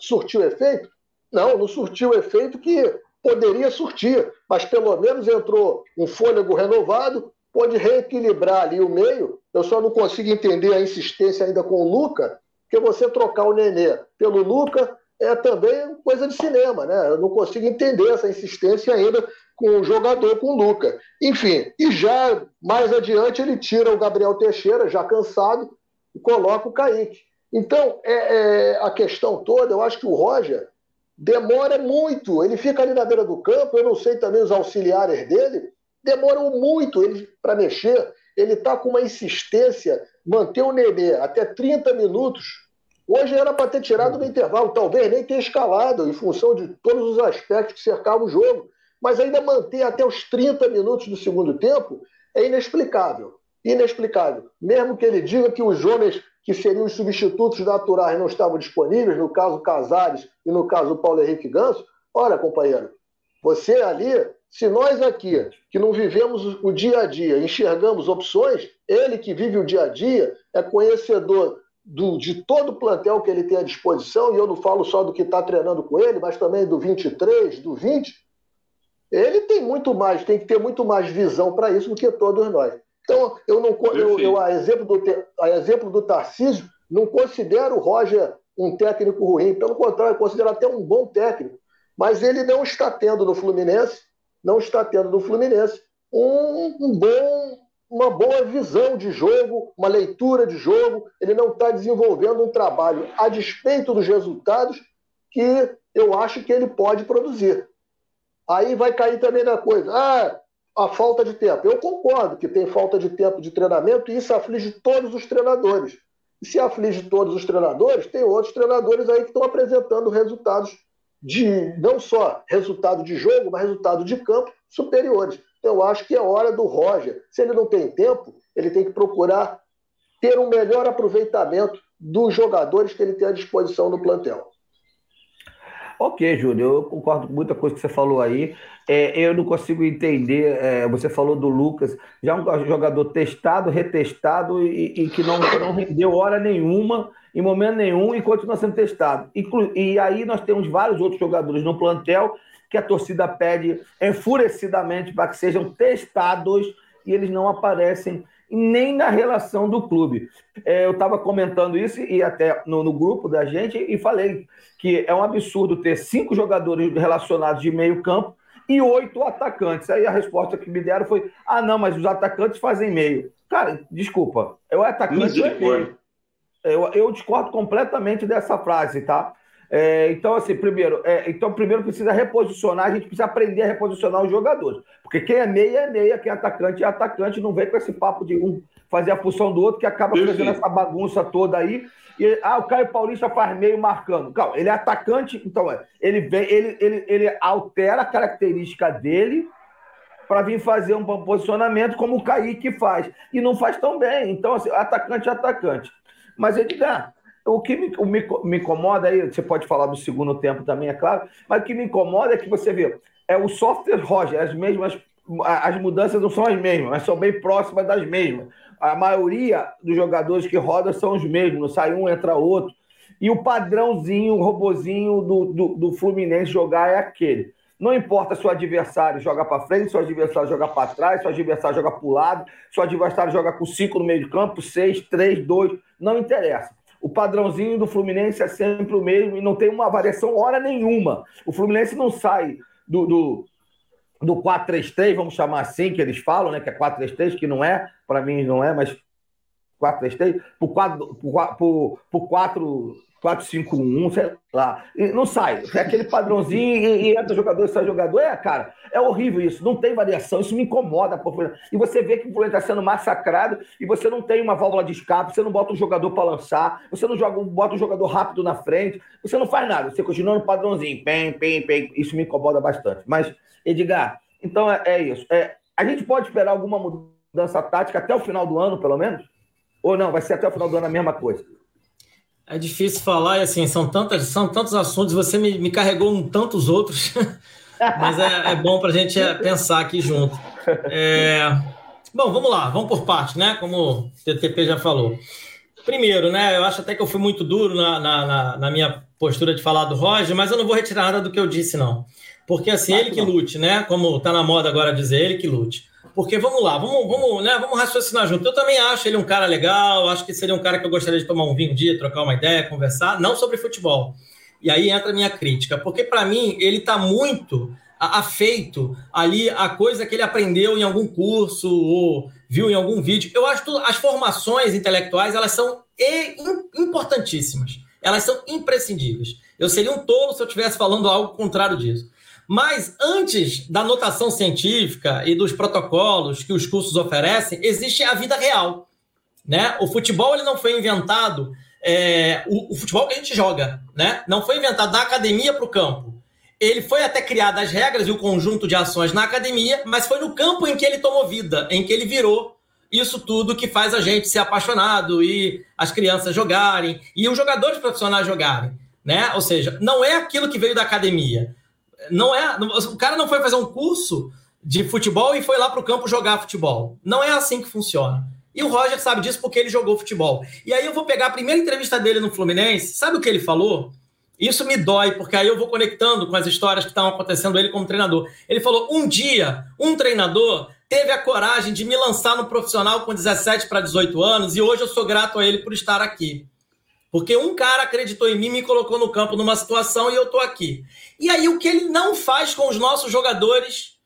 surtiu efeito. Não, não surtiu efeito que poderia surtir, mas pelo menos entrou um fôlego renovado, pode reequilibrar ali o meio. Eu só não consigo entender a insistência ainda com o Luca, porque você trocar o Nenê pelo Luca é também coisa de cinema, né? Eu não consigo entender essa insistência ainda com o jogador, com o Luca. Enfim, e já mais adiante ele tira o Gabriel Teixeira, já cansado, e coloca o Kaique. Então, é, é, a questão toda, eu acho que o Roger demora muito. Ele fica ali na beira do campo, eu não sei também os auxiliares dele, demoram muito para mexer. Ele está com uma insistência, manter o Nenê até 30 minutos. Hoje era para ter tirado no intervalo, talvez nem ter escalado, em função de todos os aspectos que cercavam o jogo. Mas ainda manter até os 30 minutos do segundo tempo é inexplicável. Inexplicável. Mesmo que ele diga que os homens que seriam os substitutos naturais não estavam disponíveis, no caso Casares e no caso Paulo Henrique Ganso, ora, companheiro, você ali, se nós aqui, que não vivemos o dia a dia, enxergamos opções, ele que vive o dia a dia é conhecedor do, de todo o plantel que ele tem à disposição, e eu não falo só do que está treinando com ele, mas também do 23, do 20. Ele tem muito mais, tem que ter muito mais visão para isso do que todos nós. Então, eu não eu, eu, a, exemplo do, a exemplo do Tarcísio, não considero o Roger um técnico ruim, pelo contrário, eu considero até um bom técnico. Mas ele não está tendo no Fluminense, não está tendo no Fluminense um, um bom, uma boa visão de jogo, uma leitura de jogo. Ele não está desenvolvendo um trabalho a despeito dos resultados que eu acho que ele pode produzir. Aí vai cair também na coisa. Ah, a falta de tempo. Eu concordo que tem falta de tempo de treinamento e isso aflige todos os treinadores. E se aflige todos os treinadores, tem outros treinadores aí que estão apresentando resultados de não só resultado de jogo, mas resultado de campo superiores. Eu acho que é hora do Roger. Se ele não tem tempo, ele tem que procurar ter um melhor aproveitamento dos jogadores que ele tem à disposição no plantel. Ok, Júlio, eu concordo com muita coisa que você falou aí. É, eu não consigo entender. É, você falou do Lucas, já um jogador testado, retestado e, e que não, não rendeu hora nenhuma, em momento nenhum, e continua sendo testado. Inclu e aí nós temos vários outros jogadores no plantel que a torcida pede enfurecidamente para que sejam testados e eles não aparecem nem na relação do clube. É, eu estava comentando isso e até no, no, grupo da gente e falei que é um absurdo ter cinco jogadores relacionados de meio campo e oito atacantes. Aí a resposta que me deram foi: ah, não, mas os atacantes fazem meio. Cara, desculpa, é o atacante é. Eu, eu discordo completamente dessa frase, tá? É, então, assim, primeiro, é, então, primeiro precisa reposicionar, a gente precisa aprender a reposicionar os jogadores. Porque quem é meia é meia, quem é atacante é atacante, não vem com esse papo de um fazer a função do outro, que acaba fazendo essa bagunça toda aí. E, ah, o Caio Paulista faz meio marcando. Calma, ele é atacante, então é, ele vem, ele, ele, ele altera a característica dele para vir fazer um posicionamento como o Kaique faz. E não faz tão bem. Então, assim, atacante é atacante. Mas, Edgar, o que me, me, me, incomoda aí, você pode falar do segundo tempo também, é claro, mas o que me incomoda é que você vê, é o software Roger, as mesmas, as mudanças não são as mesmas, mas são bem próximas das mesmas. a maioria dos jogadores que rodam são os mesmos, sai um, entra outro. E o padrãozinho, o robozinho do, do, do Fluminense jogar é aquele. Não importa se o adversário joga para frente, se o adversário joga para trás, se o adversário joga para o lado, se o adversário joga com cinco no meio de campo, seis, três, dois, não interessa. O padrãozinho do Fluminense é sempre o mesmo e não tem uma variação hora nenhuma. O Fluminense não sai do, do, do 4-3-3, vamos chamar assim, que eles falam, né? Que é 4-3-3, que não é, para mim não é, mas 4-3-3, por 4, por, por 4 4-5-1, sei lá. E não sai. É aquele padrãozinho e, e entra jogador, sai jogador. É, cara, é horrível isso. Não tem variação. Isso me incomoda. E você vê que o Fluminense está sendo massacrado e você não tem uma válvula de escape, você não bota um jogador para lançar, você não joga, bota um jogador rápido na frente, você não faz nada. Você continua no padrãozinho. Pem, pem, pem. Isso me incomoda bastante. Mas, Edgar, então é, é isso. É, a gente pode esperar alguma mudança tática até o final do ano, pelo menos? Ou não? Vai ser até o final do ano a mesma coisa? É difícil falar, e assim, são, tantas, são tantos assuntos, você me, me carregou em tantos outros, mas é, é bom para a gente é, pensar aqui junto. É, bom, vamos lá, vamos por parte, né? Como o TTP já falou. Primeiro, né? Eu acho até que eu fui muito duro na, na, na, minha postura de falar do Roger, mas eu não vou retirar nada do que eu disse, não. Porque assim, ele que lute, né? Como tá na moda agora dizer, ele que lute. Porque vamos lá, vamos, vamos, né, vamos raciocinar junto. Eu também acho ele um cara legal, acho que seria um cara que eu gostaria de tomar um vinho um dia, trocar uma ideia, conversar, não sobre futebol. E aí entra a minha crítica, porque para mim ele está muito afeito ali a coisa que ele aprendeu em algum curso ou viu em algum vídeo. Eu acho que as formações intelectuais elas são importantíssimas, elas são imprescindíveis. Eu seria um tolo se eu estivesse falando algo contrário disso. Mas antes da notação científica e dos protocolos que os cursos oferecem, existe a vida real. Né? O futebol ele não foi inventado, é, o, o, futebol que a gente joga, né? não foi inventado da academia para o campo. Ele foi até criado as regras e o conjunto de ações na academia, mas foi no campo em que ele tomou vida, em que ele virou isso tudo que faz a gente ser apaixonado e as crianças jogarem e os jogadores profissionais jogarem. Né? Ou seja, não é aquilo que veio da academia não é. O cara não foi fazer um curso de futebol e foi lá para o campo jogar futebol. Não é assim que funciona. E o Roger sabe disso porque ele jogou futebol. E aí eu vou pegar a primeira entrevista dele no Fluminense. Sabe o que ele falou? Isso me dói, porque aí eu vou conectando com as histórias que estavam acontecendo ele como treinador. Ele falou: um dia, um treinador teve a coragem de me lançar no profissional com 17 para 18 anos, e hoje eu sou grato a ele por estar aqui. Porque um cara acreditou em mim, me colocou no campo numa situação e eu tô aqui. E aí o que ele não faz com os nossos jogadores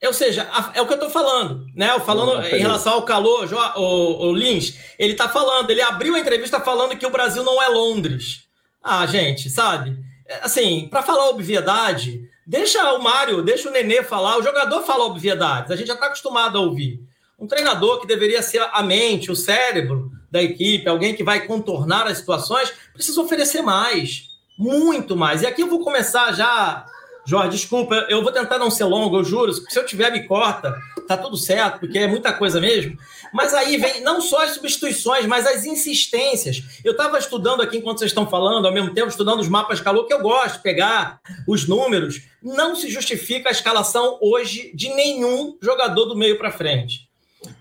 ou seja, é o que eu estou falando, né? Falando em relação ao calor, o, o Lins, ele está falando, ele abriu a entrevista falando que o Brasil não é Londres. Ah, gente, sabe? É, assim, para falar obviedade, deixa o Mário, deixa o Nenê falar, o jogador fala obviedades, a gente já está acostumado a ouvir. Um treinador que deveria ser a mente, o cérebro da equipe, alguém que vai contornar as situações, precisa oferecer mais, muito mais. E aqui eu vou começar já, Jorge, desculpa, eu vou tentar não ser longo, eu juro, se eu tiver me corta, tá tudo certo, porque é muita coisa mesmo. Mas aí vem não só as substituições, mas as insistências. Eu estava estudando aqui enquanto vocês estão falando, ao mesmo tempo estudando os mapas de calor, que eu gosto de pegar os números. Não se justifica a escalação hoje de nenhum jogador do meio para frente.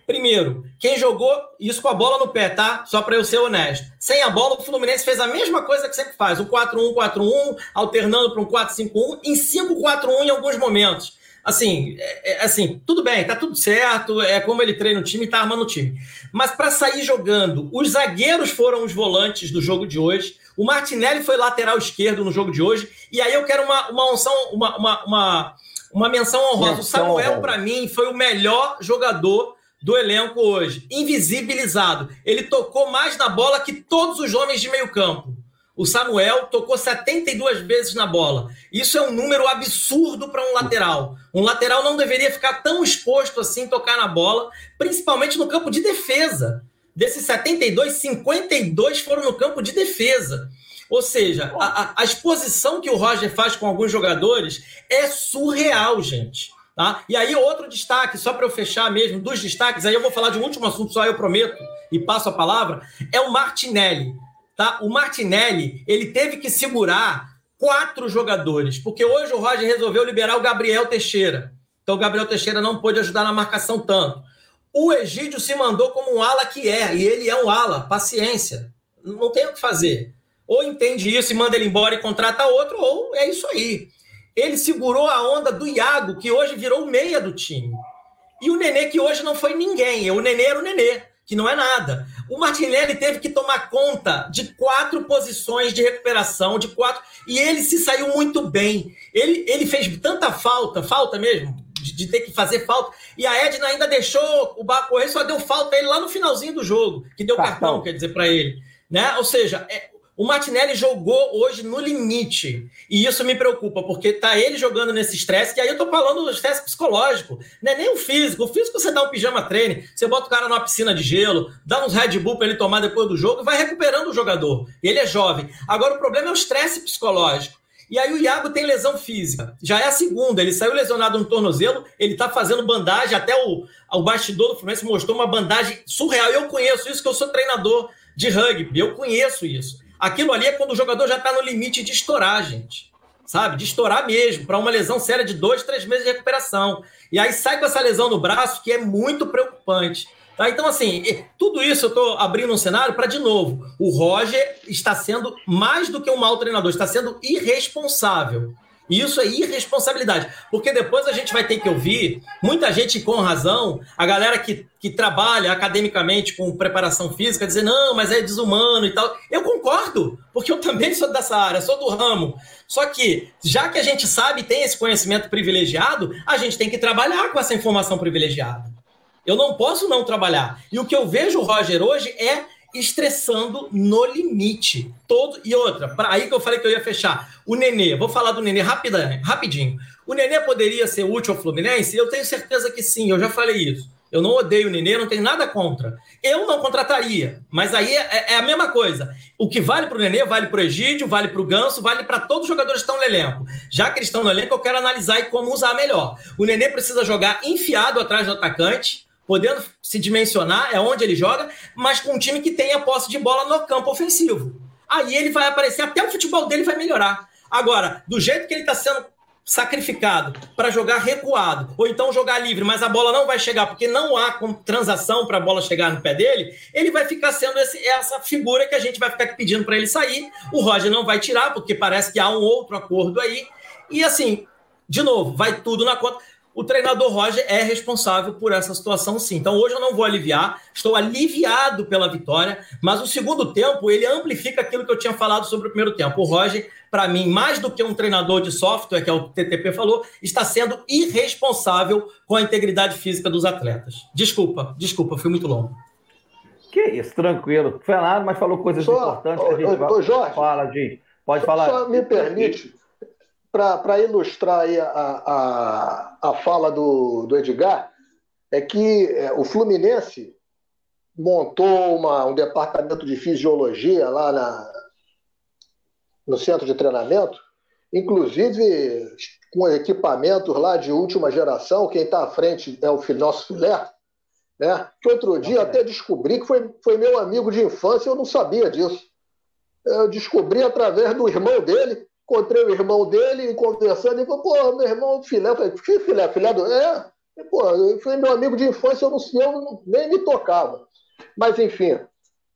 Primeiro, quem jogou isso com a bola no pé, tá? Só para eu ser honesto. Sem a bola, o Fluminense fez a mesma coisa que sempre faz: um 4-1-4-1, alternando para um 4-5-1, em 5-4-1 em alguns momentos. Assim, é, é, assim, tudo bem, tá tudo certo, é como ele treina o time e tá armando o time. Mas para sair jogando, os zagueiros foram os volantes do jogo de hoje. O Martinelli foi lateral esquerdo no jogo de hoje. E aí eu quero uma, uma, uma, uma, uma, uma menção honrosa. Menção o Samuel, para mim, foi o melhor jogador do elenco hoje, invisibilizado. Ele tocou mais na bola que todos os homens de meio campo. O Samuel tocou 72 vezes na bola. Isso é um número absurdo para um lateral. Um lateral não deveria ficar tão exposto assim tocar na bola, principalmente no campo de defesa. Desses 72, 52 foram no campo de defesa. Ou seja, a, a exposição que o Roger faz com alguns jogadores é surreal, gente. Tá? E aí, outro destaque, só para eu fechar mesmo, dos destaques, aí eu vou falar de um último assunto, só eu prometo, e passo a palavra, é o Martinelli. Tá? O Martinelli, ele teve que segurar quatro jogadores, porque hoje o Roger resolveu liberar o Gabriel Teixeira. Então o Gabriel Teixeira não pôde ajudar na marcação tanto. O Egídio se mandou como um ala que é, e ele é um ala, paciência. Não tem o que fazer. Ou entende isso e manda ele embora e contrata outro, ou é isso aí. Ele segurou a onda do Iago, que hoje virou meia do time. E o Nenê, que hoje não foi ninguém. O Nenê era o Nenê, que não é nada. O Martinelli teve que tomar conta de quatro posições de recuperação, de quatro. E ele se saiu muito bem. Ele, ele fez tanta falta, falta mesmo, de, de, ter que fazer falta. E a Edna ainda deixou o barco correr, só deu falta a ele lá no finalzinho do jogo, que deu cartão, cartão quer dizer, para ele. Né? Ou seja, é, o Martinelli jogou hoje no limite. E isso me preocupa, porque tá ele jogando nesse estresse, que aí eu tô falando do estresse psicológico. Não é nem o físico. O físico você dá um pijama treine, você bota o cara numa piscina de gelo, dá uns Red Bull para ele tomar depois do jogo e vai recuperando o jogador. Ele é jovem. Agora o problema é o estresse psicológico. E aí o Iago tem lesão física. Já é a segunda. Ele saiu lesionado no tornozelo, ele tá fazendo bandagem, até o, o bastidor do Fluminense mostrou uma bandagem surreal. Eu conheço isso, que eu sou treinador de rugby. Eu conheço isso. Aquilo ali é quando o jogador já está no limite de estourar, gente. Sabe? De estourar mesmo, para uma lesão séria de dois, três meses de recuperação. E aí sai com essa lesão no braço, que é muito preocupante. Tá? Então, assim, tudo isso eu estou abrindo um cenário para, de novo, o Roger está sendo mais do que um mau treinador, está sendo irresponsável. Isso é irresponsabilidade, porque depois a gente vai ter que ouvir muita gente com razão, a galera que, que trabalha academicamente com preparação física, dizer não, mas é desumano e tal. Eu concordo, porque eu também sou dessa área, sou do ramo. Só que, já que a gente sabe tem esse conhecimento privilegiado, a gente tem que trabalhar com essa informação privilegiada. Eu não posso não trabalhar. E o que eu vejo, Roger, hoje é estressando no limite. Todo e outra, para aí que eu falei que eu ia fechar. O Nenê, vou falar do Nenê rapidinho, rapidinho. O Nenê poderia ser útil ao Fluminense? Eu tenho certeza que sim, eu já falei isso. Eu não odeio o Nenê, não tenho nada contra. Eu não contrataria, mas aí é, é a mesma coisa. O que vale para o Nenê, vale para o Egídio, vale para o Ganso, vale para todos os jogadores que estão no elenco. Já que eles estão no elenco, eu quero analisar e como usar melhor. O Nenê precisa jogar enfiado atrás do atacante, podendo se dimensionar, é onde ele joga, mas com um time que tenha posse de bola no campo ofensivo. Aí ele vai aparecer, até o futebol dele vai melhorar. Agora, do jeito que ele está sendo sacrificado para jogar recuado, ou então jogar livre, mas a bola não vai chegar porque não há transação para a bola chegar no pé dele, ele vai ficar sendo esse, essa figura que a gente vai ficar pedindo para ele sair. O Roger não vai tirar, porque parece que há um outro acordo aí. E assim, de novo, vai tudo na conta o treinador Roger é responsável por essa situação, sim. Então hoje eu não vou aliviar, estou aliviado pela vitória, mas o segundo tempo ele amplifica aquilo que eu tinha falado sobre o primeiro tempo. O Roger, para mim, mais do que um treinador de software, que é o TTP falou, está sendo irresponsável com a integridade física dos atletas. Desculpa, desculpa, fui muito longo. Que isso, tranquilo. Foi nada, mas falou coisas só, importantes que a gente vai... Jorge, fala, gente. Pode falar. Só me permite para ilustrar aí a, a, a fala do, do Edgar, é que é, o Fluminense montou uma, um departamento de fisiologia lá na, no centro de treinamento, inclusive com equipamentos lá de última geração. Quem está à frente é o nosso filé, né? que outro dia até descobri que foi, foi meu amigo de infância, eu não sabia disso. Eu descobri através do irmão dele, encontrei o irmão dele conversando e falou, pô, meu irmão filé. Eu falei, que filé? Filé do. É, pô, foi meu amigo de infância, eu, não, eu nem me tocava. Mas, enfim.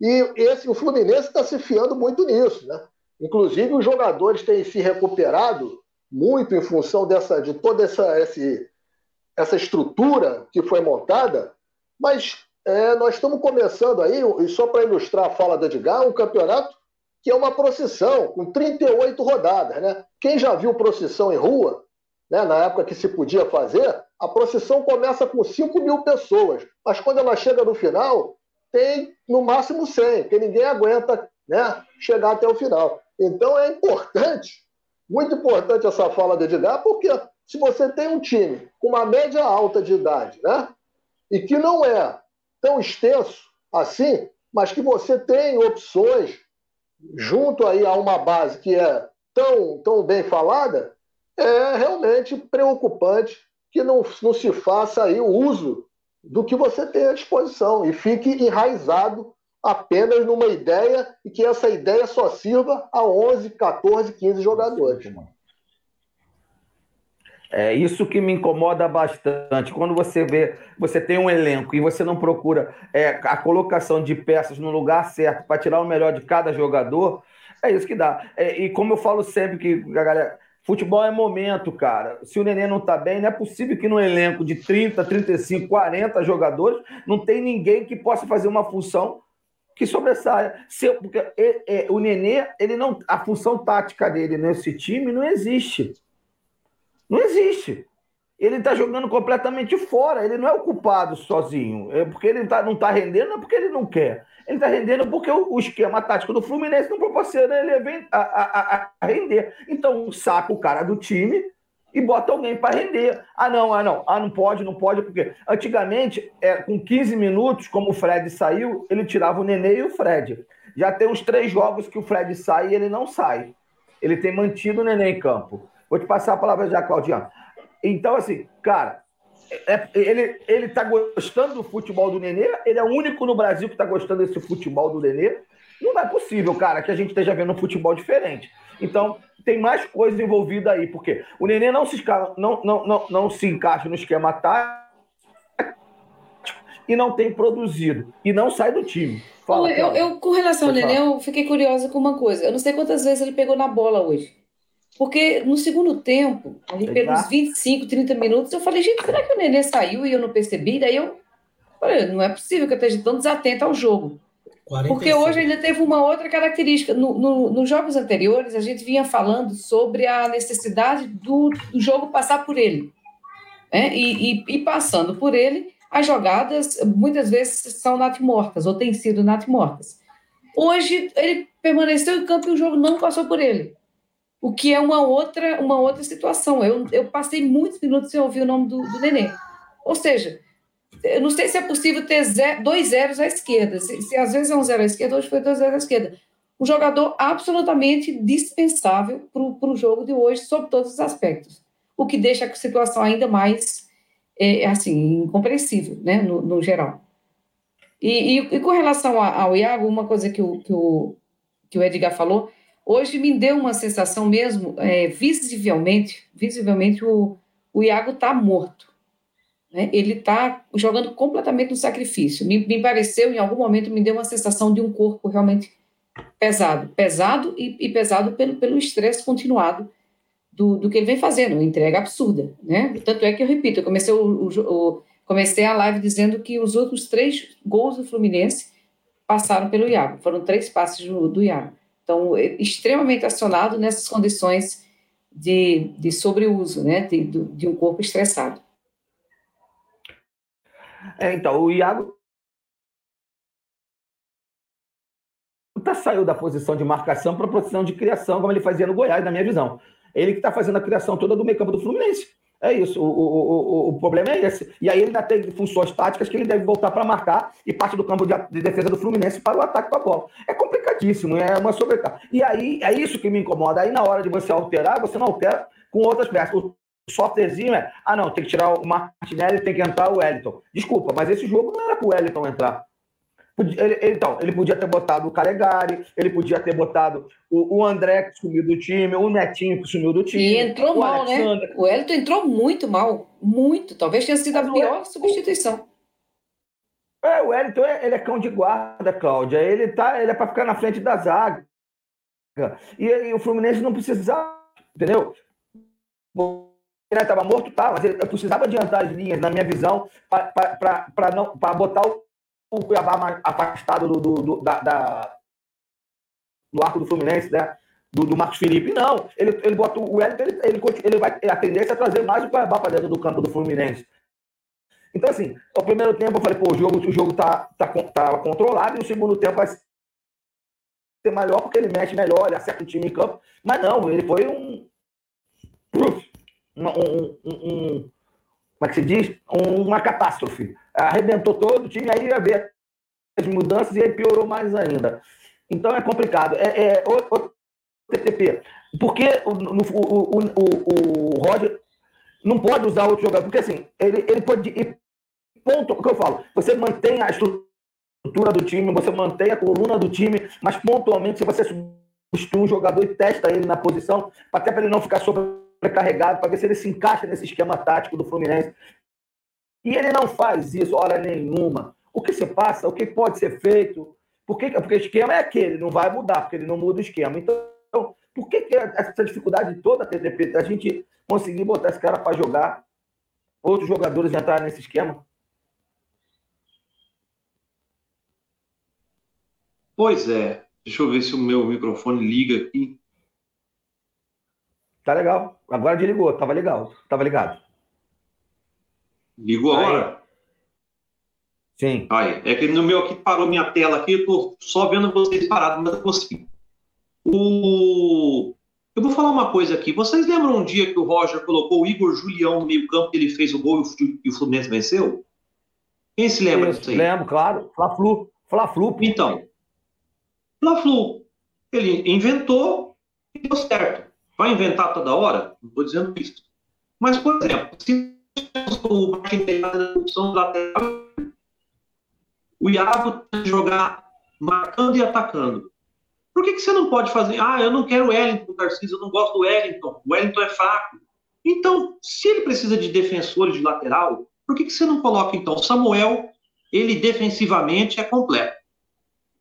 E esse, o Fluminense está se fiando muito nisso, né? Inclusive, os jogadores têm se recuperado muito em função dessa, de toda essa, esse, essa estrutura que foi montada, mas é, nós estamos começando aí, e só para ilustrar a fala do Edgar, um campeonato que é uma procissão com 38 rodadas. Né? Quem já viu procissão em rua, né, na época que se podia fazer, a procissão começa com 5 mil pessoas, mas quando ela chega no final, tem no máximo 100, porque ninguém aguenta né, chegar até o final. Então é importante, muito importante essa fala do Edgar, porque se você tem um time com uma média alta de idade, né, e que não é tão extenso assim, mas que você tem opções junto aí a uma base que é tão, tão bem falada, é realmente preocupante que não, não se faça aí o uso do que você tem à disposição e fique enraizado apenas numa ideia e que essa ideia só sirva a 11, 14, 15 jogadores. É isso que me incomoda bastante. Quando você vê, você tem um elenco e você não procura é, a colocação de peças no lugar certo para tirar o melhor de cada jogador, é isso que dá. É, e como eu falo sempre que a galera, futebol é momento, cara. Se o Nenê não tá bem, não é possível que no elenco de 30, 35, 40 jogadores não tem ninguém que possa fazer uma função que sobressaia. Se, porque é, é, o Nenê, ele não, a função tática dele nesse time não existe. Não existe. Ele está jogando completamente fora. Ele não é o culpado sozinho. É porque ele tá, não está rendendo, não é porque ele não quer. Ele está rendendo porque o, o, esquema tático do Fluminense não proporciona ele a, a, a, render. Então, saca o cara do time e bota alguém para render. Ah, não, ah, não. Ah, não pode, não pode, porque antigamente, é, com 15 minutos, como o Fred saiu, ele tirava o Nenê e o Fred. Já tem uns três jogos que o Fred sai e ele não sai. Ele tem mantido o Nenê em campo. Vou te passar a palavra já, Claudiano. Então, assim, cara, é, ele, ele tá gostando do futebol do Nenê, ele é o único no Brasil que tá gostando desse futebol do Nenê. Não é possível, cara, que a gente esteja vendo um futebol diferente. Então, tem mais coisa envolvida aí, porque o Nenê não se, não, não, não, não se encaixa no esquema tático e não tem produzido, e não sai do time. Fala, eu, eu, com relação ao Nenê, eu fiquei curiosa com uma coisa. Eu não sei quantas vezes ele pegou na bola hoje. Porque no segundo tempo, ali pelos 25, 30 minutos, eu falei, gente, será que o Nenê saiu e eu não percebi? Daí eu falei, não é possível que eu esteja tão desatento ao jogo. 45. Porque hoje ainda teve uma outra característica. No, no, nos jogos anteriores, a gente vinha falando sobre a necessidade do, do jogo passar por ele. Né? E, e, e, passando por ele, as jogadas muitas vezes são natimortas, ou têm sido natimortas. Hoje, ele permaneceu em campo e o jogo não passou por ele o que é uma outra, uma outra situação. Eu, eu passei muitos minutos sem ouvir o nome do, do Nenê. Ou seja, eu não sei se é possível ter zero, dois zeros à esquerda. Se, se, às vezes é um zero à esquerda, hoje foi dois zeros à esquerda. Um jogador absolutamente dispensável para o jogo de hoje, sob todos os aspectos. O que deixa a situação ainda mais, é, assim, incompreensível, né, no, no geral. E, e, e, com relação ao Iago, uma coisa que o, que o, que o Edgar falou, Hoje me deu uma sensação mesmo, é, visivelmente, visivelmente o, o Iago está morto. Né? Ele está jogando completamente no sacrifício. Me, me, pareceu, em algum momento, me deu uma sensação de um corpo realmente pesado. Pesado e, e pesado pelo, pelo estresse continuado do, do que ele vem fazendo, entrega absurda. Né? Tanto é que eu repito, eu comecei, o, o, comecei a live dizendo que os outros três gols do Fluminense passaram pelo Iago. Foram três passes do, do Iago. Então, é extremamente acionado nessas condições de, de sobreuso, né, de, de um corpo estressado. É, então, o Iago tá, saiu da posição de marcação para a posição de criação, como ele fazia no Goiás, na minha visão. Ele que está fazendo a criação toda do meio campo do Fluminense. É isso, o, o, o, o problema é esse. E aí ele ainda tem funções táticas que ele deve voltar para marcar e parte do campo de, de, defesa do Fluminense para o ataque com a bola. É complicadíssimo, é uma sobrecarga. E aí é isso que me incomoda. Aí na hora de você alterar, você não altera com outras peças. O softwarezinho é, ah não, tem que tirar o Martinelli, tem que entrar o Wellington. Desculpa, mas esse jogo não era para o Wellington entrar. Ele, então, ele podia ter botado o Calegari, ele podia ter botado o, o, André, que sumiu do time, o Netinho, que sumiu do time. E entrou mal, né? Alexandre. né? O Elton entrou muito mal. Muito. Talvez tenha sido a pior é... substituição. É, o Wellington, ele é cão de guarda, Cláudia. Ele, tá, ele é para ficar na frente da zaga. E, e, o Fluminense não precisava, entendeu? Ele estava morto, tá, mas ele precisava adiantar as linhas, na minha visão, para botar o o Cuiabá afastado do, do, do, da, da, do arco do Fluminense, né? Do, do Marcos Felipe. Não, ele, ele bota o Wellington, ele, ele, ele vai a tendência é trazer mais o Cuiabá para dentro do campo do Fluminense. Então, assim, o primeiro tempo eu falei, pô, o jogo, o jogo tá, tá, tá controlado, e o segundo tempo vai ser melhor porque ele mexe melhor, ele acerta o time em campo. Mas não, ele foi um. Um, um, um, como é que se diz? Uma catástrofe. Arrebentou todo o time, aí ia ver as mudanças e aí piorou mais ainda. Então é complicado. É, é o, o TTP. Porque o, o, o, o, Roger não pode usar outro jogador? Porque assim, ele, ele pode. Ir, ponto, o que eu falo, você mantém a estrutura do time, você mantém a coluna do time, mas pontualmente, se você substitui um jogador e testa ele na posição, até para ele não ficar sobre sobrecarregado para ver se ele se encaixa nesse esquema tático do Fluminense. E ele não faz isso hora nenhuma. O que se passa, o que pode ser feito, porque, porque o esquema é aquele, não vai mudar, porque ele não muda o esquema. Então, por que, que essa dificuldade toda, TTP, a gente conseguir botar esse cara para jogar, outros jogadores entrarem nesse esquema? Pois é. Deixa eu ver se o meu microfone liga aqui. Tá legal. Agora desligou. Tava legal. Tava ligado. Ligou Aí. agora? Sim. Aí. É que no meu aqui parou minha tela aqui. Eu tô só vendo vocês parados, mas eu consegui. O... Eu vou falar uma coisa aqui. Vocês lembram um dia que o Roger colocou o Igor Julião no meio-campo e ele fez o gol e o Fluminense venceu? Quem se lembra disso aí? Lembro, claro. Fla-Flu. Fla-Flu. Então, Fla-Flu. Ele inventou e deu certo. Vai inventar toda hora? Não estou dizendo isso. Mas, por exemplo, se o opção lateral, o Iago tem que jogar marcando e atacando. Por que, que você não pode fazer? Ah, eu não quero o Wellington, Tarcísio, eu não gosto do Wellington. O Wellington é fraco. Então, se ele precisa de defensores de lateral, por que, que você não coloca, então, Samuel? Ele defensivamente é completo.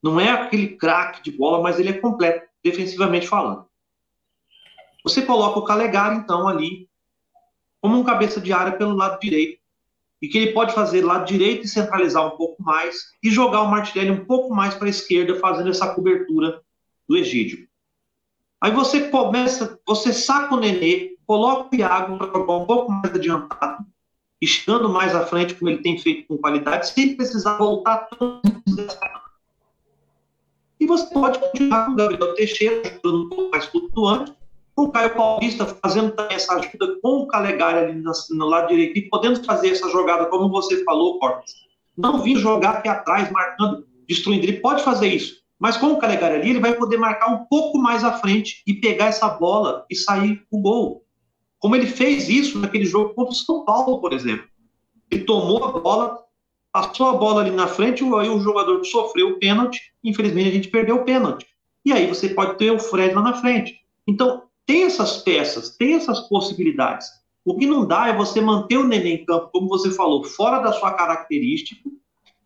Não é aquele craque de bola, mas ele é completo, defensivamente falando. Você coloca o Calegari, então, ali, como um cabeça de área pelo lado direito, e que ele pode fazer lado direito e centralizar um pouco mais, e jogar o Martinelli um pouco mais para a esquerda, fazendo essa cobertura do Egídio. Aí você começa, você saca o Nenê, coloca o Iago para jogar um pouco mais adiantado, e chegando mais à frente, como ele tem feito com qualidade, sem precisar voltar tanto E você pode continuar com o Gabriel Teixeira, jogando um pouco mais flutuante, o Caio Paulista fazendo essa ajuda com o Calegari ali no, no lado direito e podendo fazer essa jogada, como você falou, Cortes. Não vir jogar aqui atrás, marcando, destruindo. Ele pode fazer isso. Mas com o Calegari ali, ele vai poder marcar um pouco mais à frente e pegar essa bola e sair o gol. Como ele fez isso naquele jogo contra o São Paulo, por exemplo. Ele tomou a bola, passou a bola ali na frente, aí o jogador sofreu o pênalti, infelizmente a gente perdeu o pênalti. E aí você pode ter o Fred lá na frente. Então, tem essas peças, tem essas possibilidades. O que não dá é você manter o Nenê em campo, como você falou, fora da sua característica,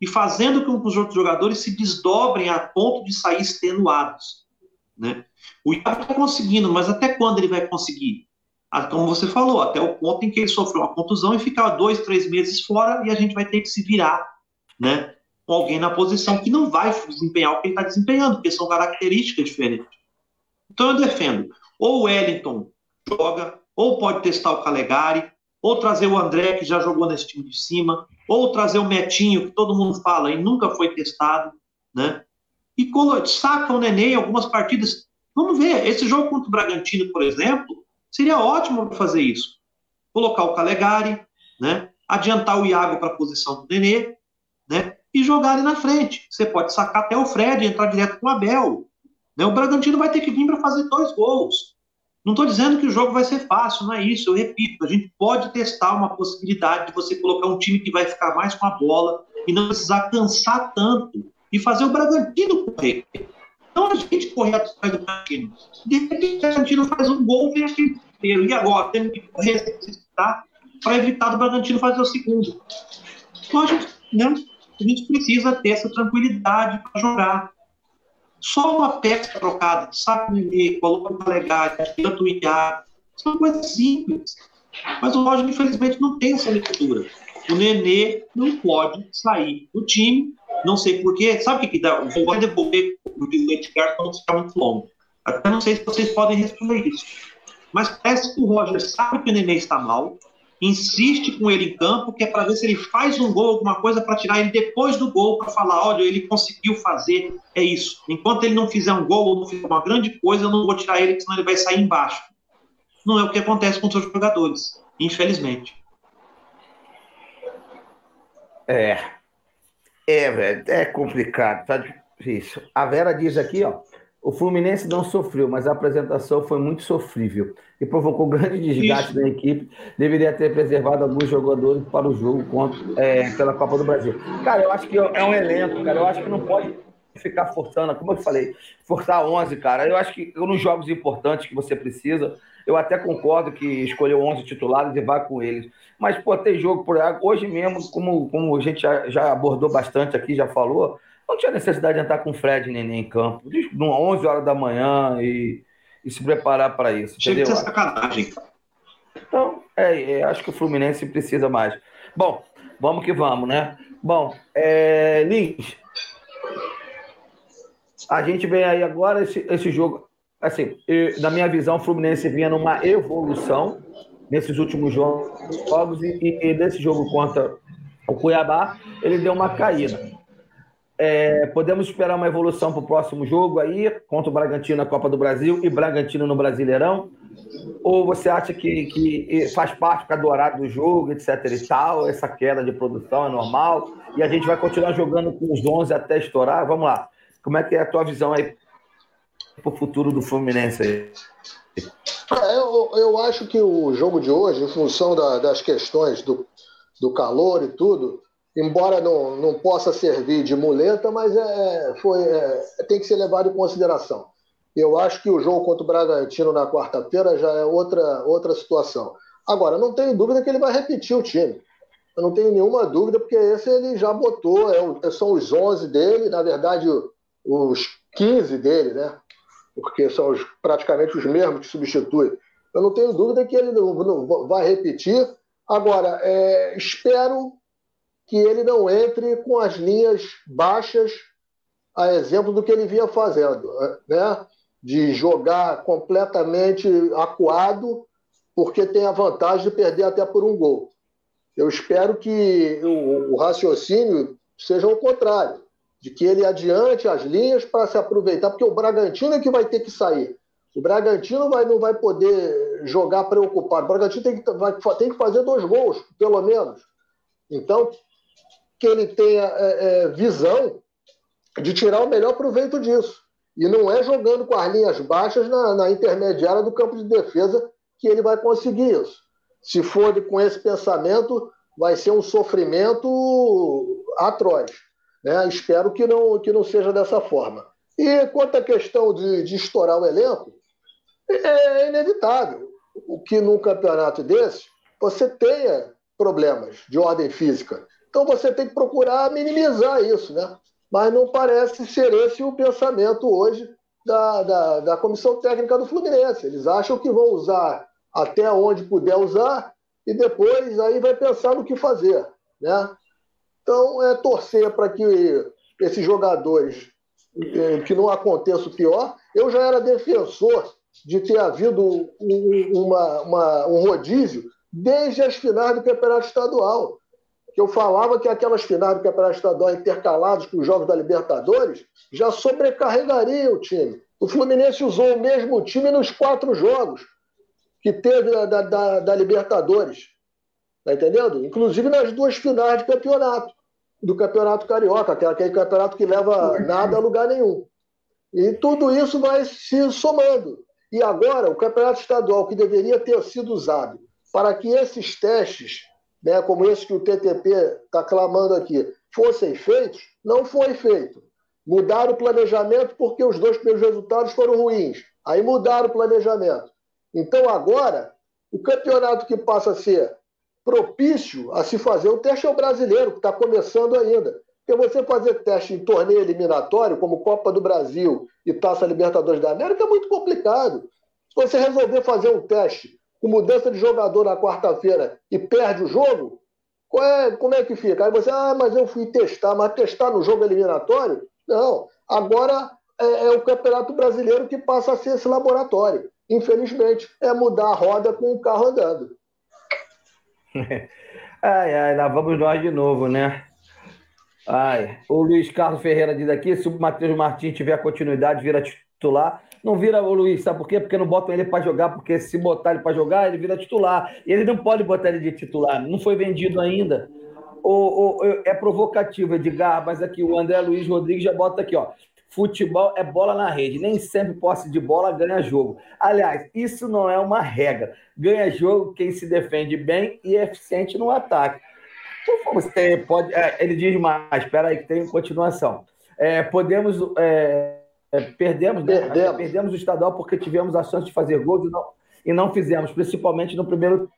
e fazendo com que os outros jogadores se desdobrem a ponto de sair extenuados. Né? O Iago está conseguindo, mas até quando ele vai conseguir? Ah, como você falou, até o ponto em que ele sofreu uma contusão e ficar dois, três meses fora e a gente vai ter que se virar né, com alguém na posição que não vai desempenhar o que ele está desempenhando, porque são características diferentes. Então eu defendo, ou o Wellington joga, ou pode testar o Calegari, ou trazer o André, que já jogou nesse time de cima, ou trazer o Metinho, que todo mundo fala e nunca foi testado, né? E saca o Nenê em algumas partidas. Vamos ver, esse jogo contra o Bragantino, por exemplo, seria ótimo para fazer isso. Colocar o Calegari, né? Adiantar o Iago para a posição do Nenê, né? E jogar ele na frente. Você pode sacar até o Fred entrar direto com o Abel. Né? O Bragantino vai ter que vir para fazer dois gols. Não estou dizendo que o jogo vai ser fácil, não é isso. Eu repito, a gente pode testar uma possibilidade de você colocar um time que vai ficar mais com a bola e não precisar cansar tanto e fazer o Bragantino correr. Não a gente correr atrás do Bragantino. De repente o Bragantino faz um gol e aquele inteiro. E agora? Temos que correr tá? para evitar do Bragantino fazer o segundo. Então a gente, né, a gente precisa ter essa tranquilidade para jogar. Só uma peça trocada, saco Nenê, coloca uma legais, tanto o são coisas simples. Mas o Roger, infelizmente, não tem essa leitura. O Nenê não pode sair do time, não sei porquê. Sabe o que, que dá? Vou devolver o leite para não ficar muito longo. Até não sei se vocês podem responder isso. Mas parece que o Roger sabe que o Nenê está mal, insiste com ele em campo, que é para ver se ele faz um gol, alguma coisa, para tirar ele depois do gol, para falar: olha, ele conseguiu fazer, é isso. Enquanto ele não fizer um gol ou não fizer uma grande coisa, eu não vou tirar ele, senão ele vai sair embaixo. Não é o que acontece com os seus jogadores, infelizmente. É. É, velho, é complicado, tá difícil. A Vera diz aqui, ó. O Fluminense não sofreu, mas a apresentação foi muito sofrível e provocou grande desgaste Isso. da equipe. Deveria ter preservado alguns jogadores para o jogo contra, é, pela Copa do Brasil. Cara, eu acho que é um elenco, cara. Eu acho que não pode. ficar forçando, como eu falei, forçar 11, cara. Eu acho que nos jogos importantes que você precisa, eu até concordo que escolheu 11 titulares e vá com eles. Mas, pô, tem jogo por hoje mesmo, como, como a gente já, já abordou bastante aqui, já falou, não tinha necessidade de entrar com o Fred Neném em campo. 11 horas da manhã e, e se preparar para isso. Chega de sacanagem. Então, é, é, acho que o Fluminense precisa mais. Bom, vamos que vamos, né? Bom, é, Lins, a gente vem aí agora, esse, esse jogo, assim, eu, na minha visão, o Fluminense vinha numa evolução nesses últimos jogos e, e nesse jogo contra o Cuiabá, ele deu uma caída. É, podemos esperar uma evolução para o próximo jogo aí, contra o Bragantino na Copa do Brasil e Bragantino no Brasileirão? Ou você acha que, que faz parte do horário do jogo, etc e tal, essa queda de produção é normal, e a gente vai continuar jogando com os 11 até estourar? Vamos lá. Como é que é a tua visão aí para o futuro do Fluminense aí? É, eu, eu acho que o jogo de hoje, em função da, das questões do, do calor e tudo, embora não, não possa servir de muleta, mas é, foi, é, tem que ser levado em consideração. Eu acho que o jogo contra o Bragantino na quarta-feira já é outra, outra situação. Agora, não tenho dúvida que ele vai repetir o time. Eu não tenho nenhuma dúvida, porque esse ele já botou, é, são os 11 dele, na verdade, os 15 dele, né? Porque são os, praticamente os mesmos que substituem. Eu não tenho dúvida que ele não, não vai repetir. Agora, é, espero que ele não entre com as linhas baixas, a exemplo do que ele vinha fazendo, né? de jogar completamente acuado, porque tem a vantagem de perder até por um gol. Eu espero que o, raciocínio seja o contrário, de que ele adiante as linhas para se aproveitar, porque o Bragantino é que vai ter que sair. O Bragantino vai, não vai poder jogar preocupado. O Bragantino tem que, vai, tem que fazer dois gols, pelo menos. Então, que ele tenha é, é, visão de tirar o melhor proveito disso. E não é jogando com as linhas baixas na, na intermediária do campo de defesa que ele vai conseguir isso. Se for com esse pensamento, vai ser um sofrimento atroz. Né? Espero que não, que não seja dessa forma. E quanto à questão de, de estourar o elenco, é inevitável o que num campeonato desse você tenha problemas de ordem física. Então você tem que procurar minimizar isso, né? Mas não parece ser esse o pensamento hoje da, da, da comissão técnica do Fluminense. Eles acham que vão usar até onde puder usar e depois aí vai pensar no que fazer, né? Então é torcer para que esses jogadores eh, que não aconteça o pior. Eu já era defensor de ter havido um, uma, uma, um rodízio desde as finais do campeonato estadual que eu falava que aquelas finais do Campeonato Estadual intercaladas com os Jogos da Libertadores já sobrecarregaria o time. O Fluminense usou o mesmo time nos quatro jogos que teve da, da, da Libertadores. Tá entendendo? Inclusive nas duas finais de campeonato, do Campeonato Carioca, é aquele campeonato que leva nada a lugar nenhum. E tudo isso vai se somando. E agora, o Campeonato Estadual, que deveria ter sido usado para que esses testes né, como esse que o TTP está clamando aqui, fossem feitos, não foi feito. Mudaram o planejamento porque os dois primeiros resultados foram ruins. Aí mudaram o planejamento. Então agora, o campeonato que passa a ser propício a se fazer o teste é o brasileiro, que está começando ainda. Porque você fazer teste em torneio eliminatório, como Copa do Brasil e Taça Libertadores da América, é muito complicado. Se você resolver fazer um teste com mudança de jogador na quarta-feira e perde o jogo, é, como é que fica? Aí você, ah, mas eu fui testar, mas testar no jogo eliminatório? Não. Agora é, é o Campeonato Brasileiro que passa a ser esse laboratório. Infelizmente, é mudar a roda com o carro andando. ai, ai, lá vamos nós de novo, né? Ai, o Luiz Carlos Ferreira diz aqui: se o Matheus Martins tiver continuidade, vira titular. Não vira o Luiz, sabe por quê? Porque não botam ele para jogar, porque se botar ele para jogar, ele vira titular. E ele não pode botar ele de titular, não foi vendido ainda. O, o, é provocativo, Edgar, mas aqui o André Luiz Rodrigues já bota aqui, ó. Futebol é bola na rede, nem sempre posse de bola ganha jogo. Aliás, isso não é uma regra. Ganha jogo quem se defende bem e é eficiente no ataque. Você pode, é, ele diz mais, espera aí que tem continuação. é, podemos. É, é, perdemos, né? perdemos. perdemos o estadual porque tivemos a chance de fazer gols e não, e não fizemos, principalmente no primeiro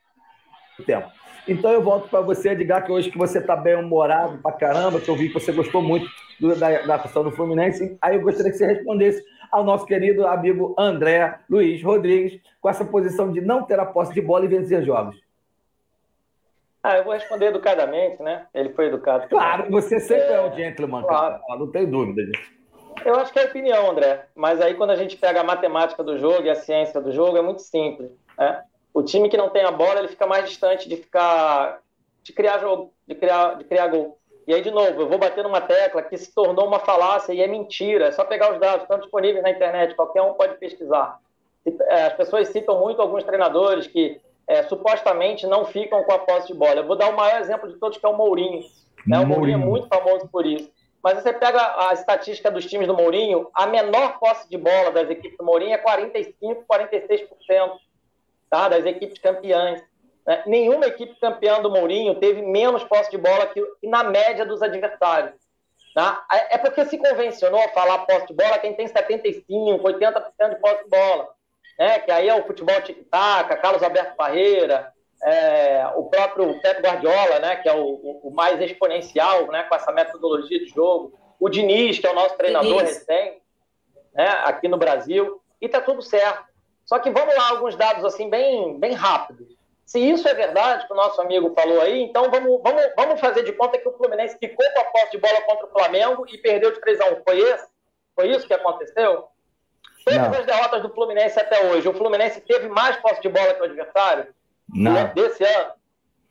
tempo. Então eu volto para você, Edgar, que hoje que você está bem humorado para caramba, que eu vi que você gostou muito do, da, da questão do Fluminense. Aí eu gostaria que você respondesse ao nosso querido amigo André Luiz Rodrigues, com essa posição de não ter a posse de bola e vencer jogos. Ah, eu vou responder educadamente, né? Ele foi educado. Claro, você sempre é, é um gentleman, claro. cara. Não tem dúvida disso. Eu acho que é opinião, André. Mas aí quando a gente pega a matemática do jogo e a ciência do jogo, é muito simples. Né? O time que não tem a bola, ele fica mais distante de ficar de criar jogo, de criar, de criar gol. E aí, de novo, eu vou bater numa tecla que se tornou uma falácia e é mentira. É só pegar os dados, estão disponíveis na internet, qualquer um pode pesquisar. É, as pessoas citam muito alguns treinadores que é, supostamente não ficam com a posse de bola. Eu vou dar o maior exemplo de todos, que é o Mourinho. Né? O Mourinho é muito famoso por isso. Mas você pega a estatística dos times do Mourinho, a menor posse de bola das equipes do Mourinho é 45%, 46%, tá? das equipes campeãs. Né? Nenhuma equipe campeã do Mourinho teve menos posse de bola que, na média dos adversários. Tá? É, é porque se convencionou a falar posse de bola quem tem 75%, 80% de posse de bola. Né? Que aí é o futebol tic-tac, Carlos Alberto Barreira, é, o próprio Pep Guardiola, né, que é o, o, mais exponencial, né, com essa metodologia de jogo, o Diniz, que é o nosso treinador Diniz. recente, né, aqui no Brasil, e tá tudo certo. Só que vamos lá, alguns dados assim bem, bem rápidos. Se isso é verdade, que o nosso amigo falou aí, então vamos, vamos, vamos fazer de conta que o Fluminense ficou com a posse de bola contra o Flamengo e perdeu de 3 a 1. Foi, esse? Foi isso que aconteceu? Todas Não. as derrotas do Fluminense até hoje, o Fluminense teve mais posse de bola que o adversário? Não. Né, desse ano.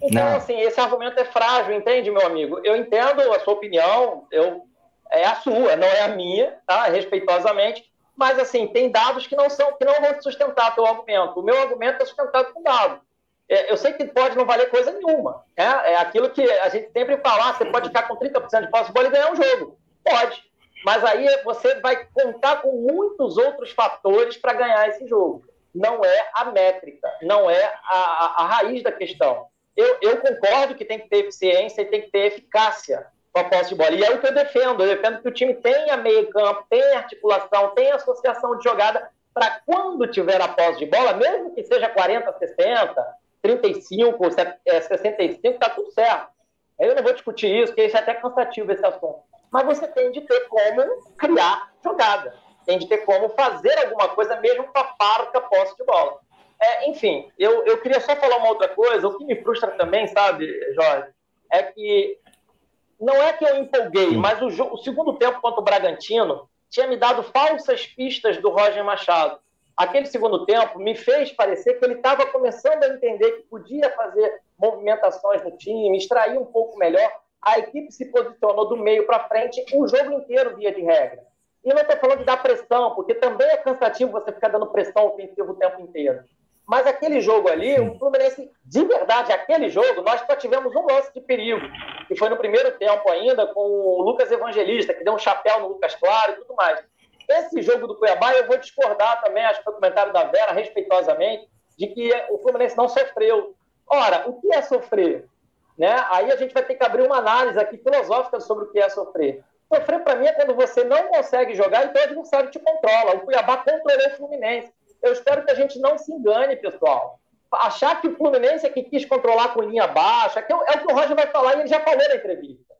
Então, não. assim, esse argumento é frágil, entende, meu amigo? Eu entendo a sua opinião, eu, é a sua, não é a minha, tá? Respeitosamente, mas, assim, tem dados que não são, que não vão sustentar teu argumento. O meu argumento é sustentado com dados. É, eu sei que pode não valer coisa nenhuma. Né? É aquilo que a gente sempre fala, ah, você pode ficar com 30% de posse de bola e ganhar um jogo. Pode. Mas aí você vai contar com muitos outros fatores para ganhar esse jogo não é a métrica, não é a, a, a raiz da questão. Eu, eu, concordo que tem que ter eficiência e tem que ter eficácia com a posse de bola. E é o que eu defendo. Eu defendo que o time tenha meio campo, tenha articulação, tenha associação de jogada para quando tiver a posse de bola, mesmo que seja 40, 60, 35, 65, está tudo certo. Eu não vou discutir isso, porque isso é até cansativo esse assunto. Mas você tem de ter como criar jogada tem de ter como fazer alguma coisa mesmo com a parca posse de bola. É, enfim, eu, eu queria só falar uma outra coisa. O que me frustra também, sabe, Jorge, é que não é que eu empolguei, mas o, o segundo tempo contra o Bragantino tinha me dado falsas pistas do Roger Machado. Aquele segundo tempo me fez parecer que ele estava começando a entender que podia fazer movimentações no time, extrair um pouco melhor. A equipe se posicionou do meio para frente o jogo inteiro, via de regra. E não estou falando de dar pressão, porque também é cansativo você ficar dando pressão ofensiva o tempo inteiro. Mas aquele jogo ali, o Fluminense, de verdade, aquele jogo, nós só tivemos um lance de perigo, que foi no primeiro tempo ainda, com o Lucas Evangelista, que deu um chapéu no Lucas Claro e tudo mais. Esse jogo do Cuiabá, eu vou discordar também, acho que foi o comentário da Vera, respeitosamente, de que o Fluminense não sofreu. Ora, o que é sofrer? Né? Aí a gente vai ter que abrir uma análise aqui filosófica sobre o que é sofrer. Sofrer para mim é quando você não consegue jogar e o adversário te controla. O Cuiabá controlou o Fluminense. Eu espero que a gente não se engane, pessoal. Achar que o Fluminense é que quis controlar com linha baixa, que é o é que o Roger vai falar e ele já falou na entrevista.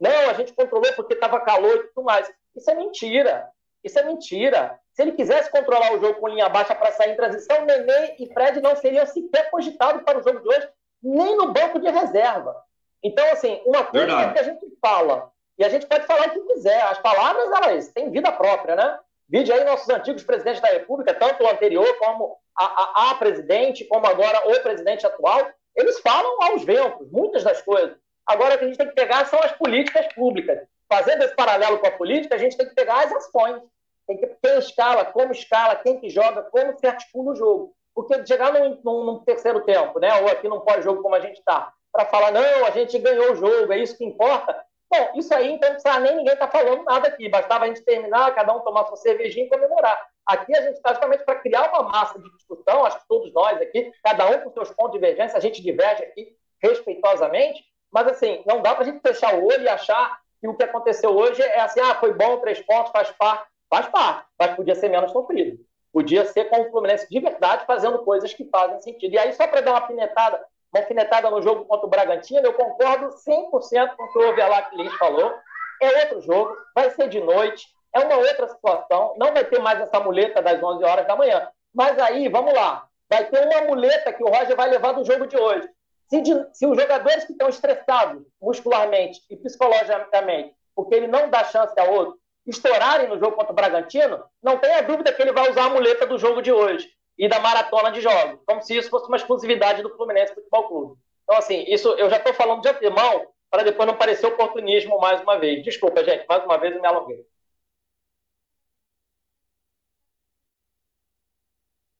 Não, a gente controlou porque estava calor e tudo mais. Isso é mentira. Isso é mentira. Se ele quisesse controlar o jogo com linha baixa para sair em transição, Nenê e Fred não seriam sequer cogitados para o jogo de hoje, nem no banco de reserva. Então, assim, uma coisa Verdade. é que a gente fala, e a gente pode falar o que quiser. As palavras, elas têm vida própria, né? Vide aí nossos antigos presidentes da República, tanto o anterior como a, a, a presidente, como agora o presidente atual, eles falam aos ventos, muitas das coisas. Agora, o que a gente tem que pegar são as políticas públicas. Fazendo esse paralelo com a política, a gente tem que pegar as ações. Tem que quem escala, como escala, quem que joga, como se articula o jogo. Porque chegar num, num, num terceiro tempo, né, ou aqui num pós-jogo como a gente está, para falar, não, a gente ganhou o jogo, é isso que importa, Bom, isso aí, então, não precisa nem ninguém estar tá falando nada aqui. Bastava a gente terminar, cada um tomar sua cervejinha e comemorar. Aqui a gente está justamente para criar uma massa de discussão, acho que todos nós aqui, cada um com seus pontos de divergência, a gente diverge aqui respeitosamente, mas assim, não dá para a gente fechar o olho e achar E o que aconteceu hoje é assim: ah, foi bom, três pontos, faz parte. Faz parte, mas podia ser menos sofrido. Podia ser com o Fluminense de verdade fazendo coisas que fazem sentido. E aí, só para dar uma pinetada, alfinetada no jogo contra o Bragantino, eu concordo 100% com o que o Overlac Lins falou. É outro jogo, vai ser de noite, é uma outra situação, não vai ter mais essa muleta das 11 horas da manhã. Mas aí, vamos lá, vai ter uma muleta que o Roger vai levar do jogo de hoje. Se, de, se os jogadores que estão estressados muscularmente e psicologicamente, porque ele não dá chance a outro, estourarem no jogo contra o Bragantino, não tenha dúvida que ele vai usar a muleta do jogo de hoje e da maratona de jogos, como se isso fosse uma exclusividade do Fluminense Futebol Clube. Então, assim, isso eu já estou falando de antemão para depois não parecer oportunismo mais uma vez. Desculpa, gente, mais uma vez eu me alonguei.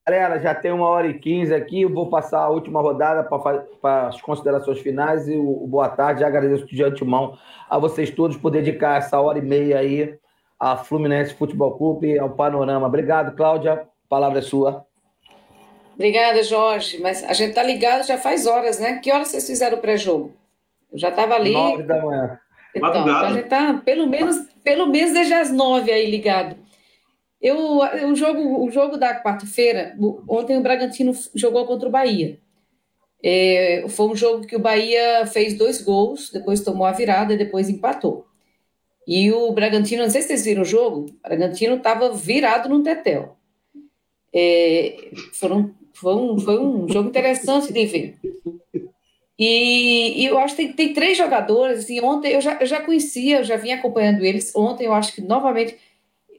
Galera, já tem uma hora e quinze aqui. Eu vou passar a última rodada para as considerações finais e o, o boa tarde. Agradeço de antemão a vocês todos por dedicar essa hora e meia aí a Fluminense Futebol Clube, ao Panorama. Obrigado, Cláudia. A palavra é sua. Obrigada, Jorge. Mas a gente está ligado já faz horas, né? Que horas vocês fizeram o pré-jogo? Eu já estava ali. Nove da manhã. Então, então a gente está pelo menos, pelo menos desde as nove aí ligado. Eu, o, jogo, o jogo da quarta-feira, ontem o Bragantino jogou contra o Bahia. É, foi um jogo que o Bahia fez dois gols, depois tomou a virada e depois empatou. E o Bragantino, não sei se vocês viram o jogo, o Bragantino estava virado no tetel. É, foram foi um, foi um jogo interessante de ver. E, e eu acho que tem, tem, três jogadores, assim, ontem eu já, eu já conhecia, eu já vinha acompanhando eles, ontem eu acho que novamente,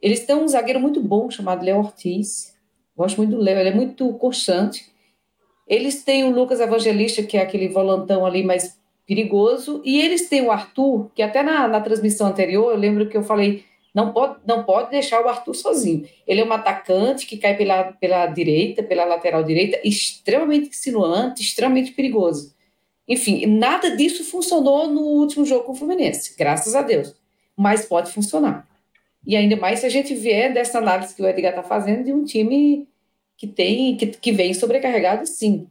eles têm um zagueiro muito bom chamado Léo Ortiz, gosto muito do Léo, ele é muito constante. Eles têm o Lucas Evangelista, que é aquele volantão ali mais perigoso, e eles têm o Arthur, que até na, na transmissão anterior, eu lembro que eu falei, não pode, não pode deixar o Arthur sozinho. Ele é um atacante que cai pela, pela direita, pela lateral direita, extremamente insinuante, extremamente perigoso. Enfim, nada disso funcionou no último jogo com o Fluminense, graças a Deus. Mas pode funcionar. E ainda mais se a gente vier dessa análise que o Edgar está fazendo de um time que tem que, que vem sobrecarregado, sim.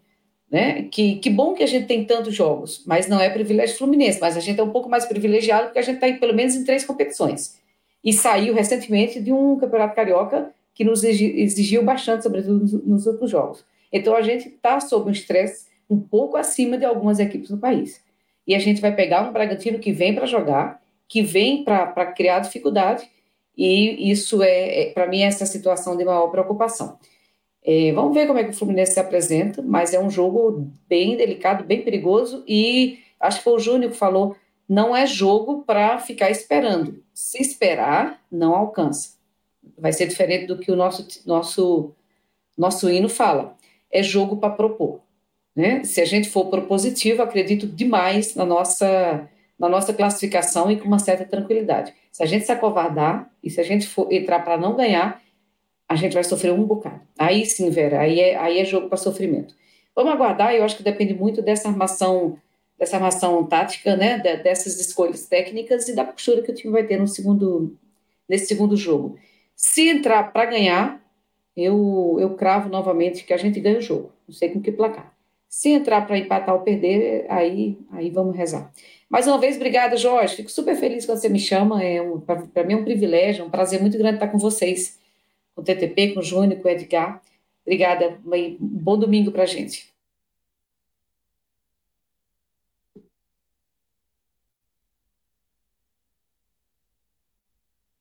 Né? Que, que bom que a gente tem tantos jogos, mas não é privilégio Fluminense, mas a gente é um pouco mais privilegiado porque a gente está pelo menos em três competições e saiu recentemente de um campeonato carioca que nos exigiu bastante, sobretudo nos outros jogos. Então a gente está sob um estresse um pouco acima de algumas equipes do país. E a gente vai pegar um Bragantino que vem para jogar, que vem para criar dificuldade, e isso é, é para mim, essa situação de maior preocupação. É, vamos ver como é que o Fluminense se apresenta, mas é um jogo bem delicado, bem perigoso, e acho que foi o Júnior que falou, não é jogo para ficar esperando. Se esperar, não alcança. Vai ser diferente do que o nosso, nosso, nosso hino fala. É jogo para propor. Né? Se a gente for propositivo, acredito demais na nossa, na nossa classificação e com uma certa tranquilidade. Se a gente se acovardar e se a gente for entrar para não ganhar, a gente vai sofrer um bocado. Aí sim, Vera, aí é, aí é jogo para sofrimento. Vamos aguardar, eu acho que depende muito dessa armação dessa armação tática, né, dessas escolhas técnicas e da postura que o time vai ter no segundo, nesse segundo jogo. Se entrar para ganhar, eu, eu cravo novamente que a gente ganha o jogo, não sei com que placar. Se entrar para empatar ou perder, aí, aí vamos rezar. Mais uma vez, obrigada, Jorge. Fico super feliz quando você me chama. É um, para mim é um privilégio, é um prazer muito grande estar com vocês, com o TTP, com o Júnior, com o Edgar. Obrigada. Um bom domingo para a gente.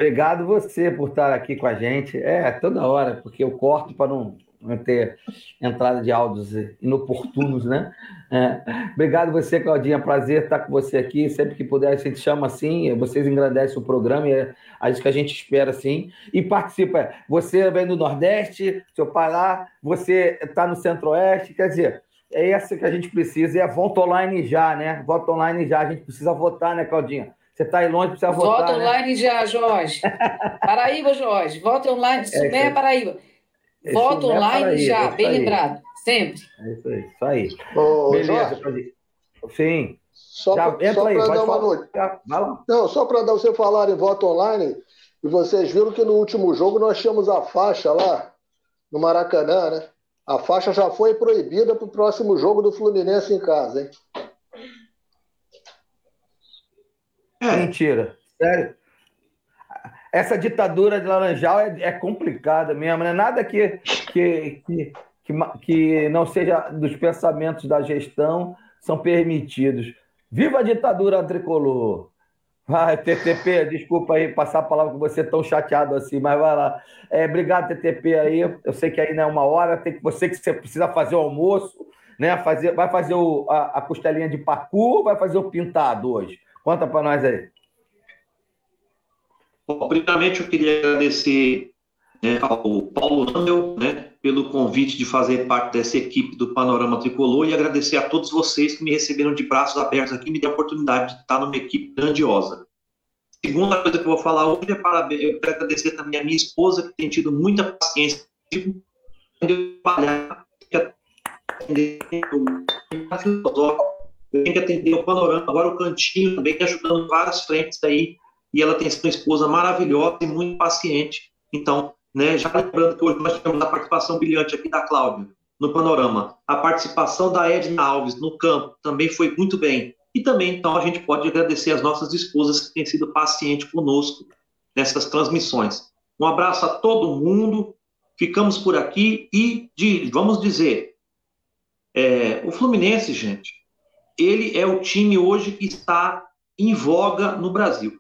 Obrigado você por estar aqui com a gente. É, toda hora, porque eu corto para não, ter entrada de áudios inoportunos, né? É. Obrigado você, Claudinha. Prazer estar com você aqui. Sempre que puder, a gente chama assim. Vocês engrandecem o programa e é isso que a gente espera assim. E participa. Você vem do Nordeste, seu pai lá, você está no Centro-Oeste. Quer dizer, é essa que a gente precisa. E é voto online já, né? Voto online já. A gente precisa votar, né, Claudinha? Você está aí longe, precisa votar. Volta né? online já, Jorge. Paraíba, Jorge. Volta online. Sumé, é Paraíba. Volta online Paraíba, já, é bem aí. lembrado. Sempre. É isso aí. Isso aí. Ô, Beleza, Jorge, Sim. Só para dar uma noite. Não, só para dar você falar em voto online, e vocês viram que no último jogo nós tínhamos a faixa lá no Maracanã, né? A faixa já foi proibida para o próximo jogo do Fluminense em casa, hein? É. Mentira. sério. Essa ditadura de Laranjal é, é complicada mesmo, né? Nada que, que, que, que, que não seja dos pensamentos da gestão são permitidos. Viva a ditadura tricolor! Vai, TTP, desculpa aí passar a palavra com você tão chateado assim, mas vai lá. É, obrigado, TTP aí. Eu sei que ainda é uma hora, tem que você que você precisa fazer o almoço, né? Fazer, vai fazer o, a, a costelinha de pacu, vai fazer o pintado hoje. Conta para nós aí. Bom, primeiramente eu queria agradecer né, ao Paulo Randel, né, pelo convite de fazer parte dessa equipe do Panorama Tricolor e agradecer a todos vocês que me receberam de braços abertos aqui e me deram a oportunidade de estar numa equipe grandiosa. Segunda coisa que eu vou falar hoje é parabéns, eu quero agradecer também a minha esposa, que tem tido muita paciência de trabalhar, atender tenho que atender o panorama, agora o cantinho também, ajudando várias frentes aí, e ela tem uma esposa maravilhosa e muito paciente. Então, né, já lembrando que hoje nós tivemos a participação brilhante aqui da Cláudia no panorama, a participação da Edna Alves no campo também foi muito bem. E também, então, a gente pode agradecer as nossas esposas que têm sido pacientes conosco nessas transmissões. Um abraço a todo mundo, ficamos por aqui e de, vamos dizer, é, o Fluminense, gente, ele é o time hoje que está em voga no Brasil.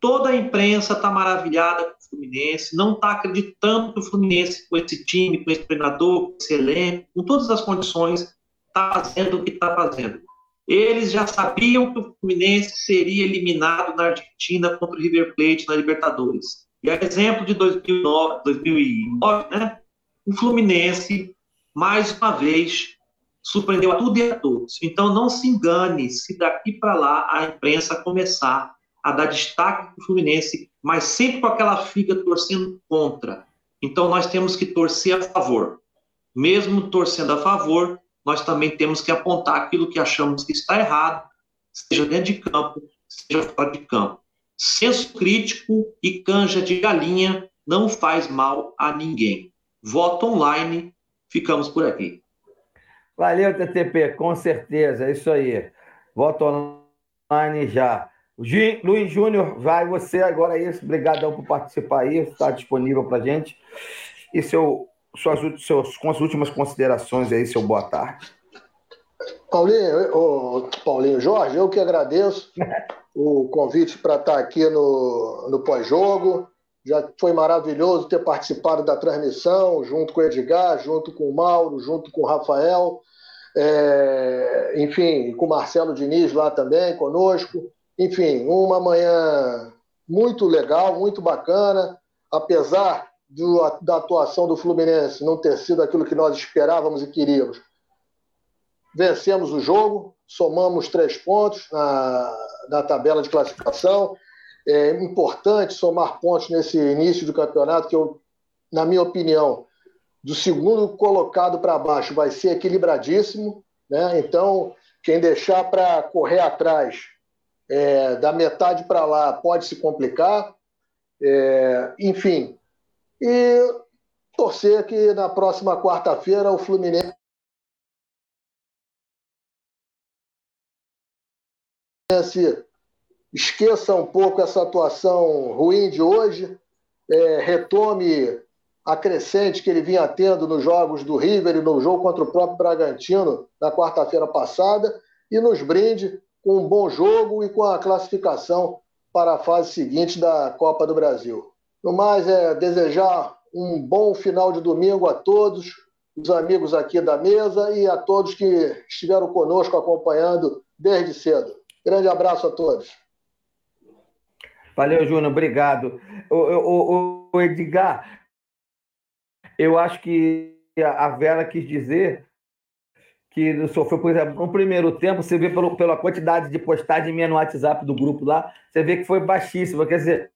Toda a imprensa está maravilhada com o Fluminense, não está acreditando que o Fluminense, com esse time, com esse treinador, com esse elenco, com todas as condições, está fazendo o que está fazendo. Eles já sabiam que o Fluminense seria eliminado na Argentina contra o River Plate na Libertadores. E a exemplo de 2009, 2009 né? o Fluminense, mais uma vez, surpreendeu a tudo e a todos. Então, não se engane se daqui para lá a imprensa começar a dar destaque para o Fluminense, mas sempre com aquela figa torcendo contra. Então, nós temos que torcer a favor. Mesmo torcendo a favor, nós também temos que apontar aquilo que achamos que está errado, seja dentro de campo, seja fora de campo. Senso crítico e canja de galinha não faz mal a ninguém. Voto online, ficamos por aqui. Valeu, TTP, com certeza, é isso aí. Voto online já. Luiz Júnior, vai você agora aí. Obrigadão por participar aí, está disponível para gente. E seu, suas, suas, com as últimas considerações aí, seu boa tarde. Paulinho, Paulinho Jorge, eu que agradeço o convite para estar aqui no, no pós-jogo. Já foi maravilhoso ter participado da transmissão, junto com o Edgar, junto com o Mauro, junto com o Rafael, é, enfim, com o Marcelo Diniz lá também conosco. Enfim, uma manhã muito legal, muito bacana, apesar do, da atuação do Fluminense não ter sido aquilo que nós esperávamos e queríamos. Vencemos o jogo, somamos três pontos na, na tabela de classificação é importante somar pontos nesse início do campeonato, que eu, na minha opinião, do segundo colocado para baixo vai ser equilibradíssimo. Né? Então, quem deixar para correr atrás é, da metade para lá pode se complicar. É, enfim, e torcer que na próxima quarta-feira o Fluminense esqueça um pouco essa atuação ruim de hoje, é, retome a crescente que ele vinha tendo nos jogos do River e no jogo contra o próprio Bragantino na quarta-feira passada e nos brinde com um bom jogo e com a classificação para a fase seguinte da Copa do Brasil. No mais, é desejar um bom final de domingo a todos, os amigos aqui da mesa e a todos que estiveram conosco acompanhando desde cedo. Grande abraço a todos. Valeu, Júnior, obrigado. O, o, o, Edgar, eu acho que a Vera quis dizer que sofreu, por exemplo, no primeiro tempo, você vê pelo, pela quantidade de postagem minha no WhatsApp do grupo lá, você vê que foi baixíssima. Quer dizer,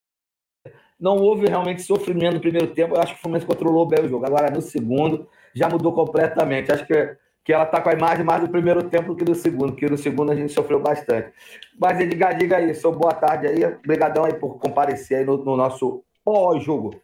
não houve realmente sofrimento no primeiro tempo. Eu acho que o Fluminense controlou bem o jogo. Agora, no segundo, já mudou completamente. Acho que que ela está com a imagem mais do primeiro tempo do que do segundo, que no segundo a gente sofreu bastante. Mas diga, diga aí, seu boa tarde aí, obrigadão aí por comparecer aí no, no nosso pós-jogo.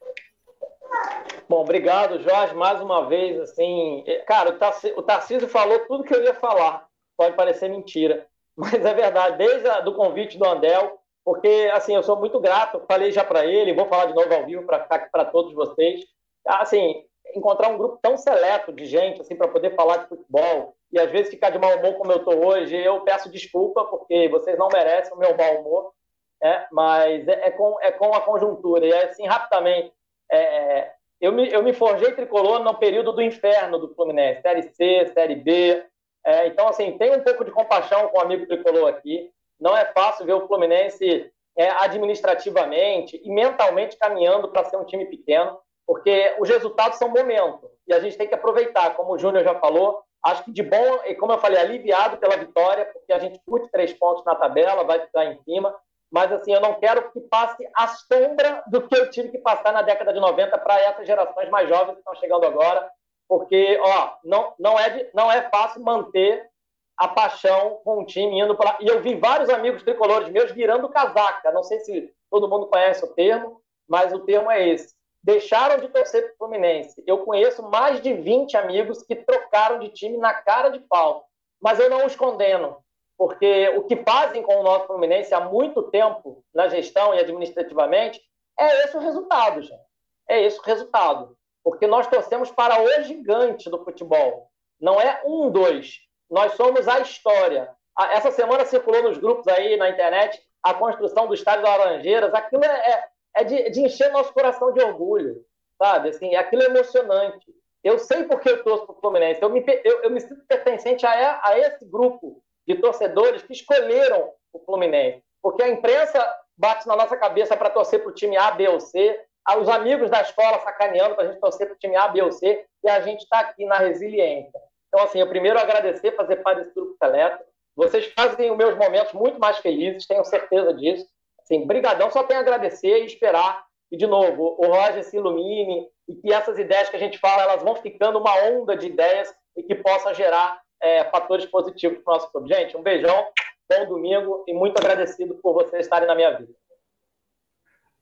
Bom, obrigado, Jorge, mais uma vez, assim, é, cara, o, Tarcísio, falou tudo que eu ia falar, pode parecer mentira, mas é verdade, desde o do convite do Andel, porque assim, eu sou muito grato, falei já para ele, vou falar de novo ao vivo para para todos vocês. Assim, encontrar um grupo tão seleto de gente assim para poder falar de futebol e às vezes ficar de mau humor como eu estou hoje, eu peço desculpa porque vocês não merecem o meu mau humor, é, mas é, é, com, é com a conjuntura. E assim, rapidamente, é, é, eu, me, eu me forjei tricolor no período do inferno do Fluminense, Série C, Série B. É, então, assim, tem um pouco de compaixão com o amigo tricolor aqui. Não é fácil ver o Fluminense é, administrativamente e mentalmente caminhando para ser um time pequeno porque os resultados são momento e a gente tem que aproveitar, como o Júnior já falou. Acho que de bom, e como eu falei, aliviado pela vitória, porque a gente curte três pontos na tabela, vai ficar em cima. Mas assim, eu não quero que passe a sombra do que eu tive que passar na década de 90 para essas gerações mais jovens que estão chegando agora, porque ó, não, não, é, não é fácil manter a paixão com o time indo para. E eu vi vários amigos tricolores meus virando casaca. Não sei se todo mundo conhece o termo, mas o termo é esse deixaram de torcer para o Fluminense. Eu conheço mais de 20 amigos que trocaram de time na cara de pau, mas eu não os condeno, porque o que fazem com o nosso Fluminense há muito tempo, na gestão e administrativamente, é esse o resultado, gente. É esse o resultado. Porque nós torcemos para o gigante do futebol. Não é um, dois. Nós somos a história. Essa semana circulou nos grupos aí na internet a construção do estádio da Laranjeiras. Aquilo é, é é de, de encher nosso coração de orgulho, sabe? Assim, aquilo é emocionante. Eu sei porque eu torço para o Fluminense. Eu me, eu, eu me sinto pertencente a, a esse grupo de torcedores que escolheram o Fluminense. Porque a imprensa bate na nossa cabeça para torcer para o time A, B ou C, os amigos da escola sacaneando para a gente torcer para o time A, B ou C, e a gente está aqui na resiliência. Então, assim, eu primeiro agradecer, fazer parte desse grupo seleto. Vocês fazem os meus momentos muito mais felizes, tenho certeza disso. Sim, brigadão, só tenho a agradecer e esperar e, de novo, o Roger se ilumine e que essas ideias que a gente fala, elas vão ficando uma onda de ideias e que possam gerar é, fatores positivos para o nosso clube. Gente, um beijão, bom domingo e muito agradecido por vocês estarem na minha vida.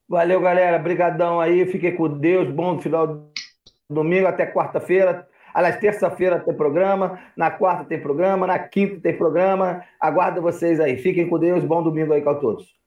Valeu, galera. Brigadão aí. Fiquem com Deus. Bom final de domingo até quarta-feira. Aliás, terça-feira tem programa, na quarta tem programa, na quinta tem programa. Aguardo vocês aí. Fiquem com Deus. Bom domingo aí com todos.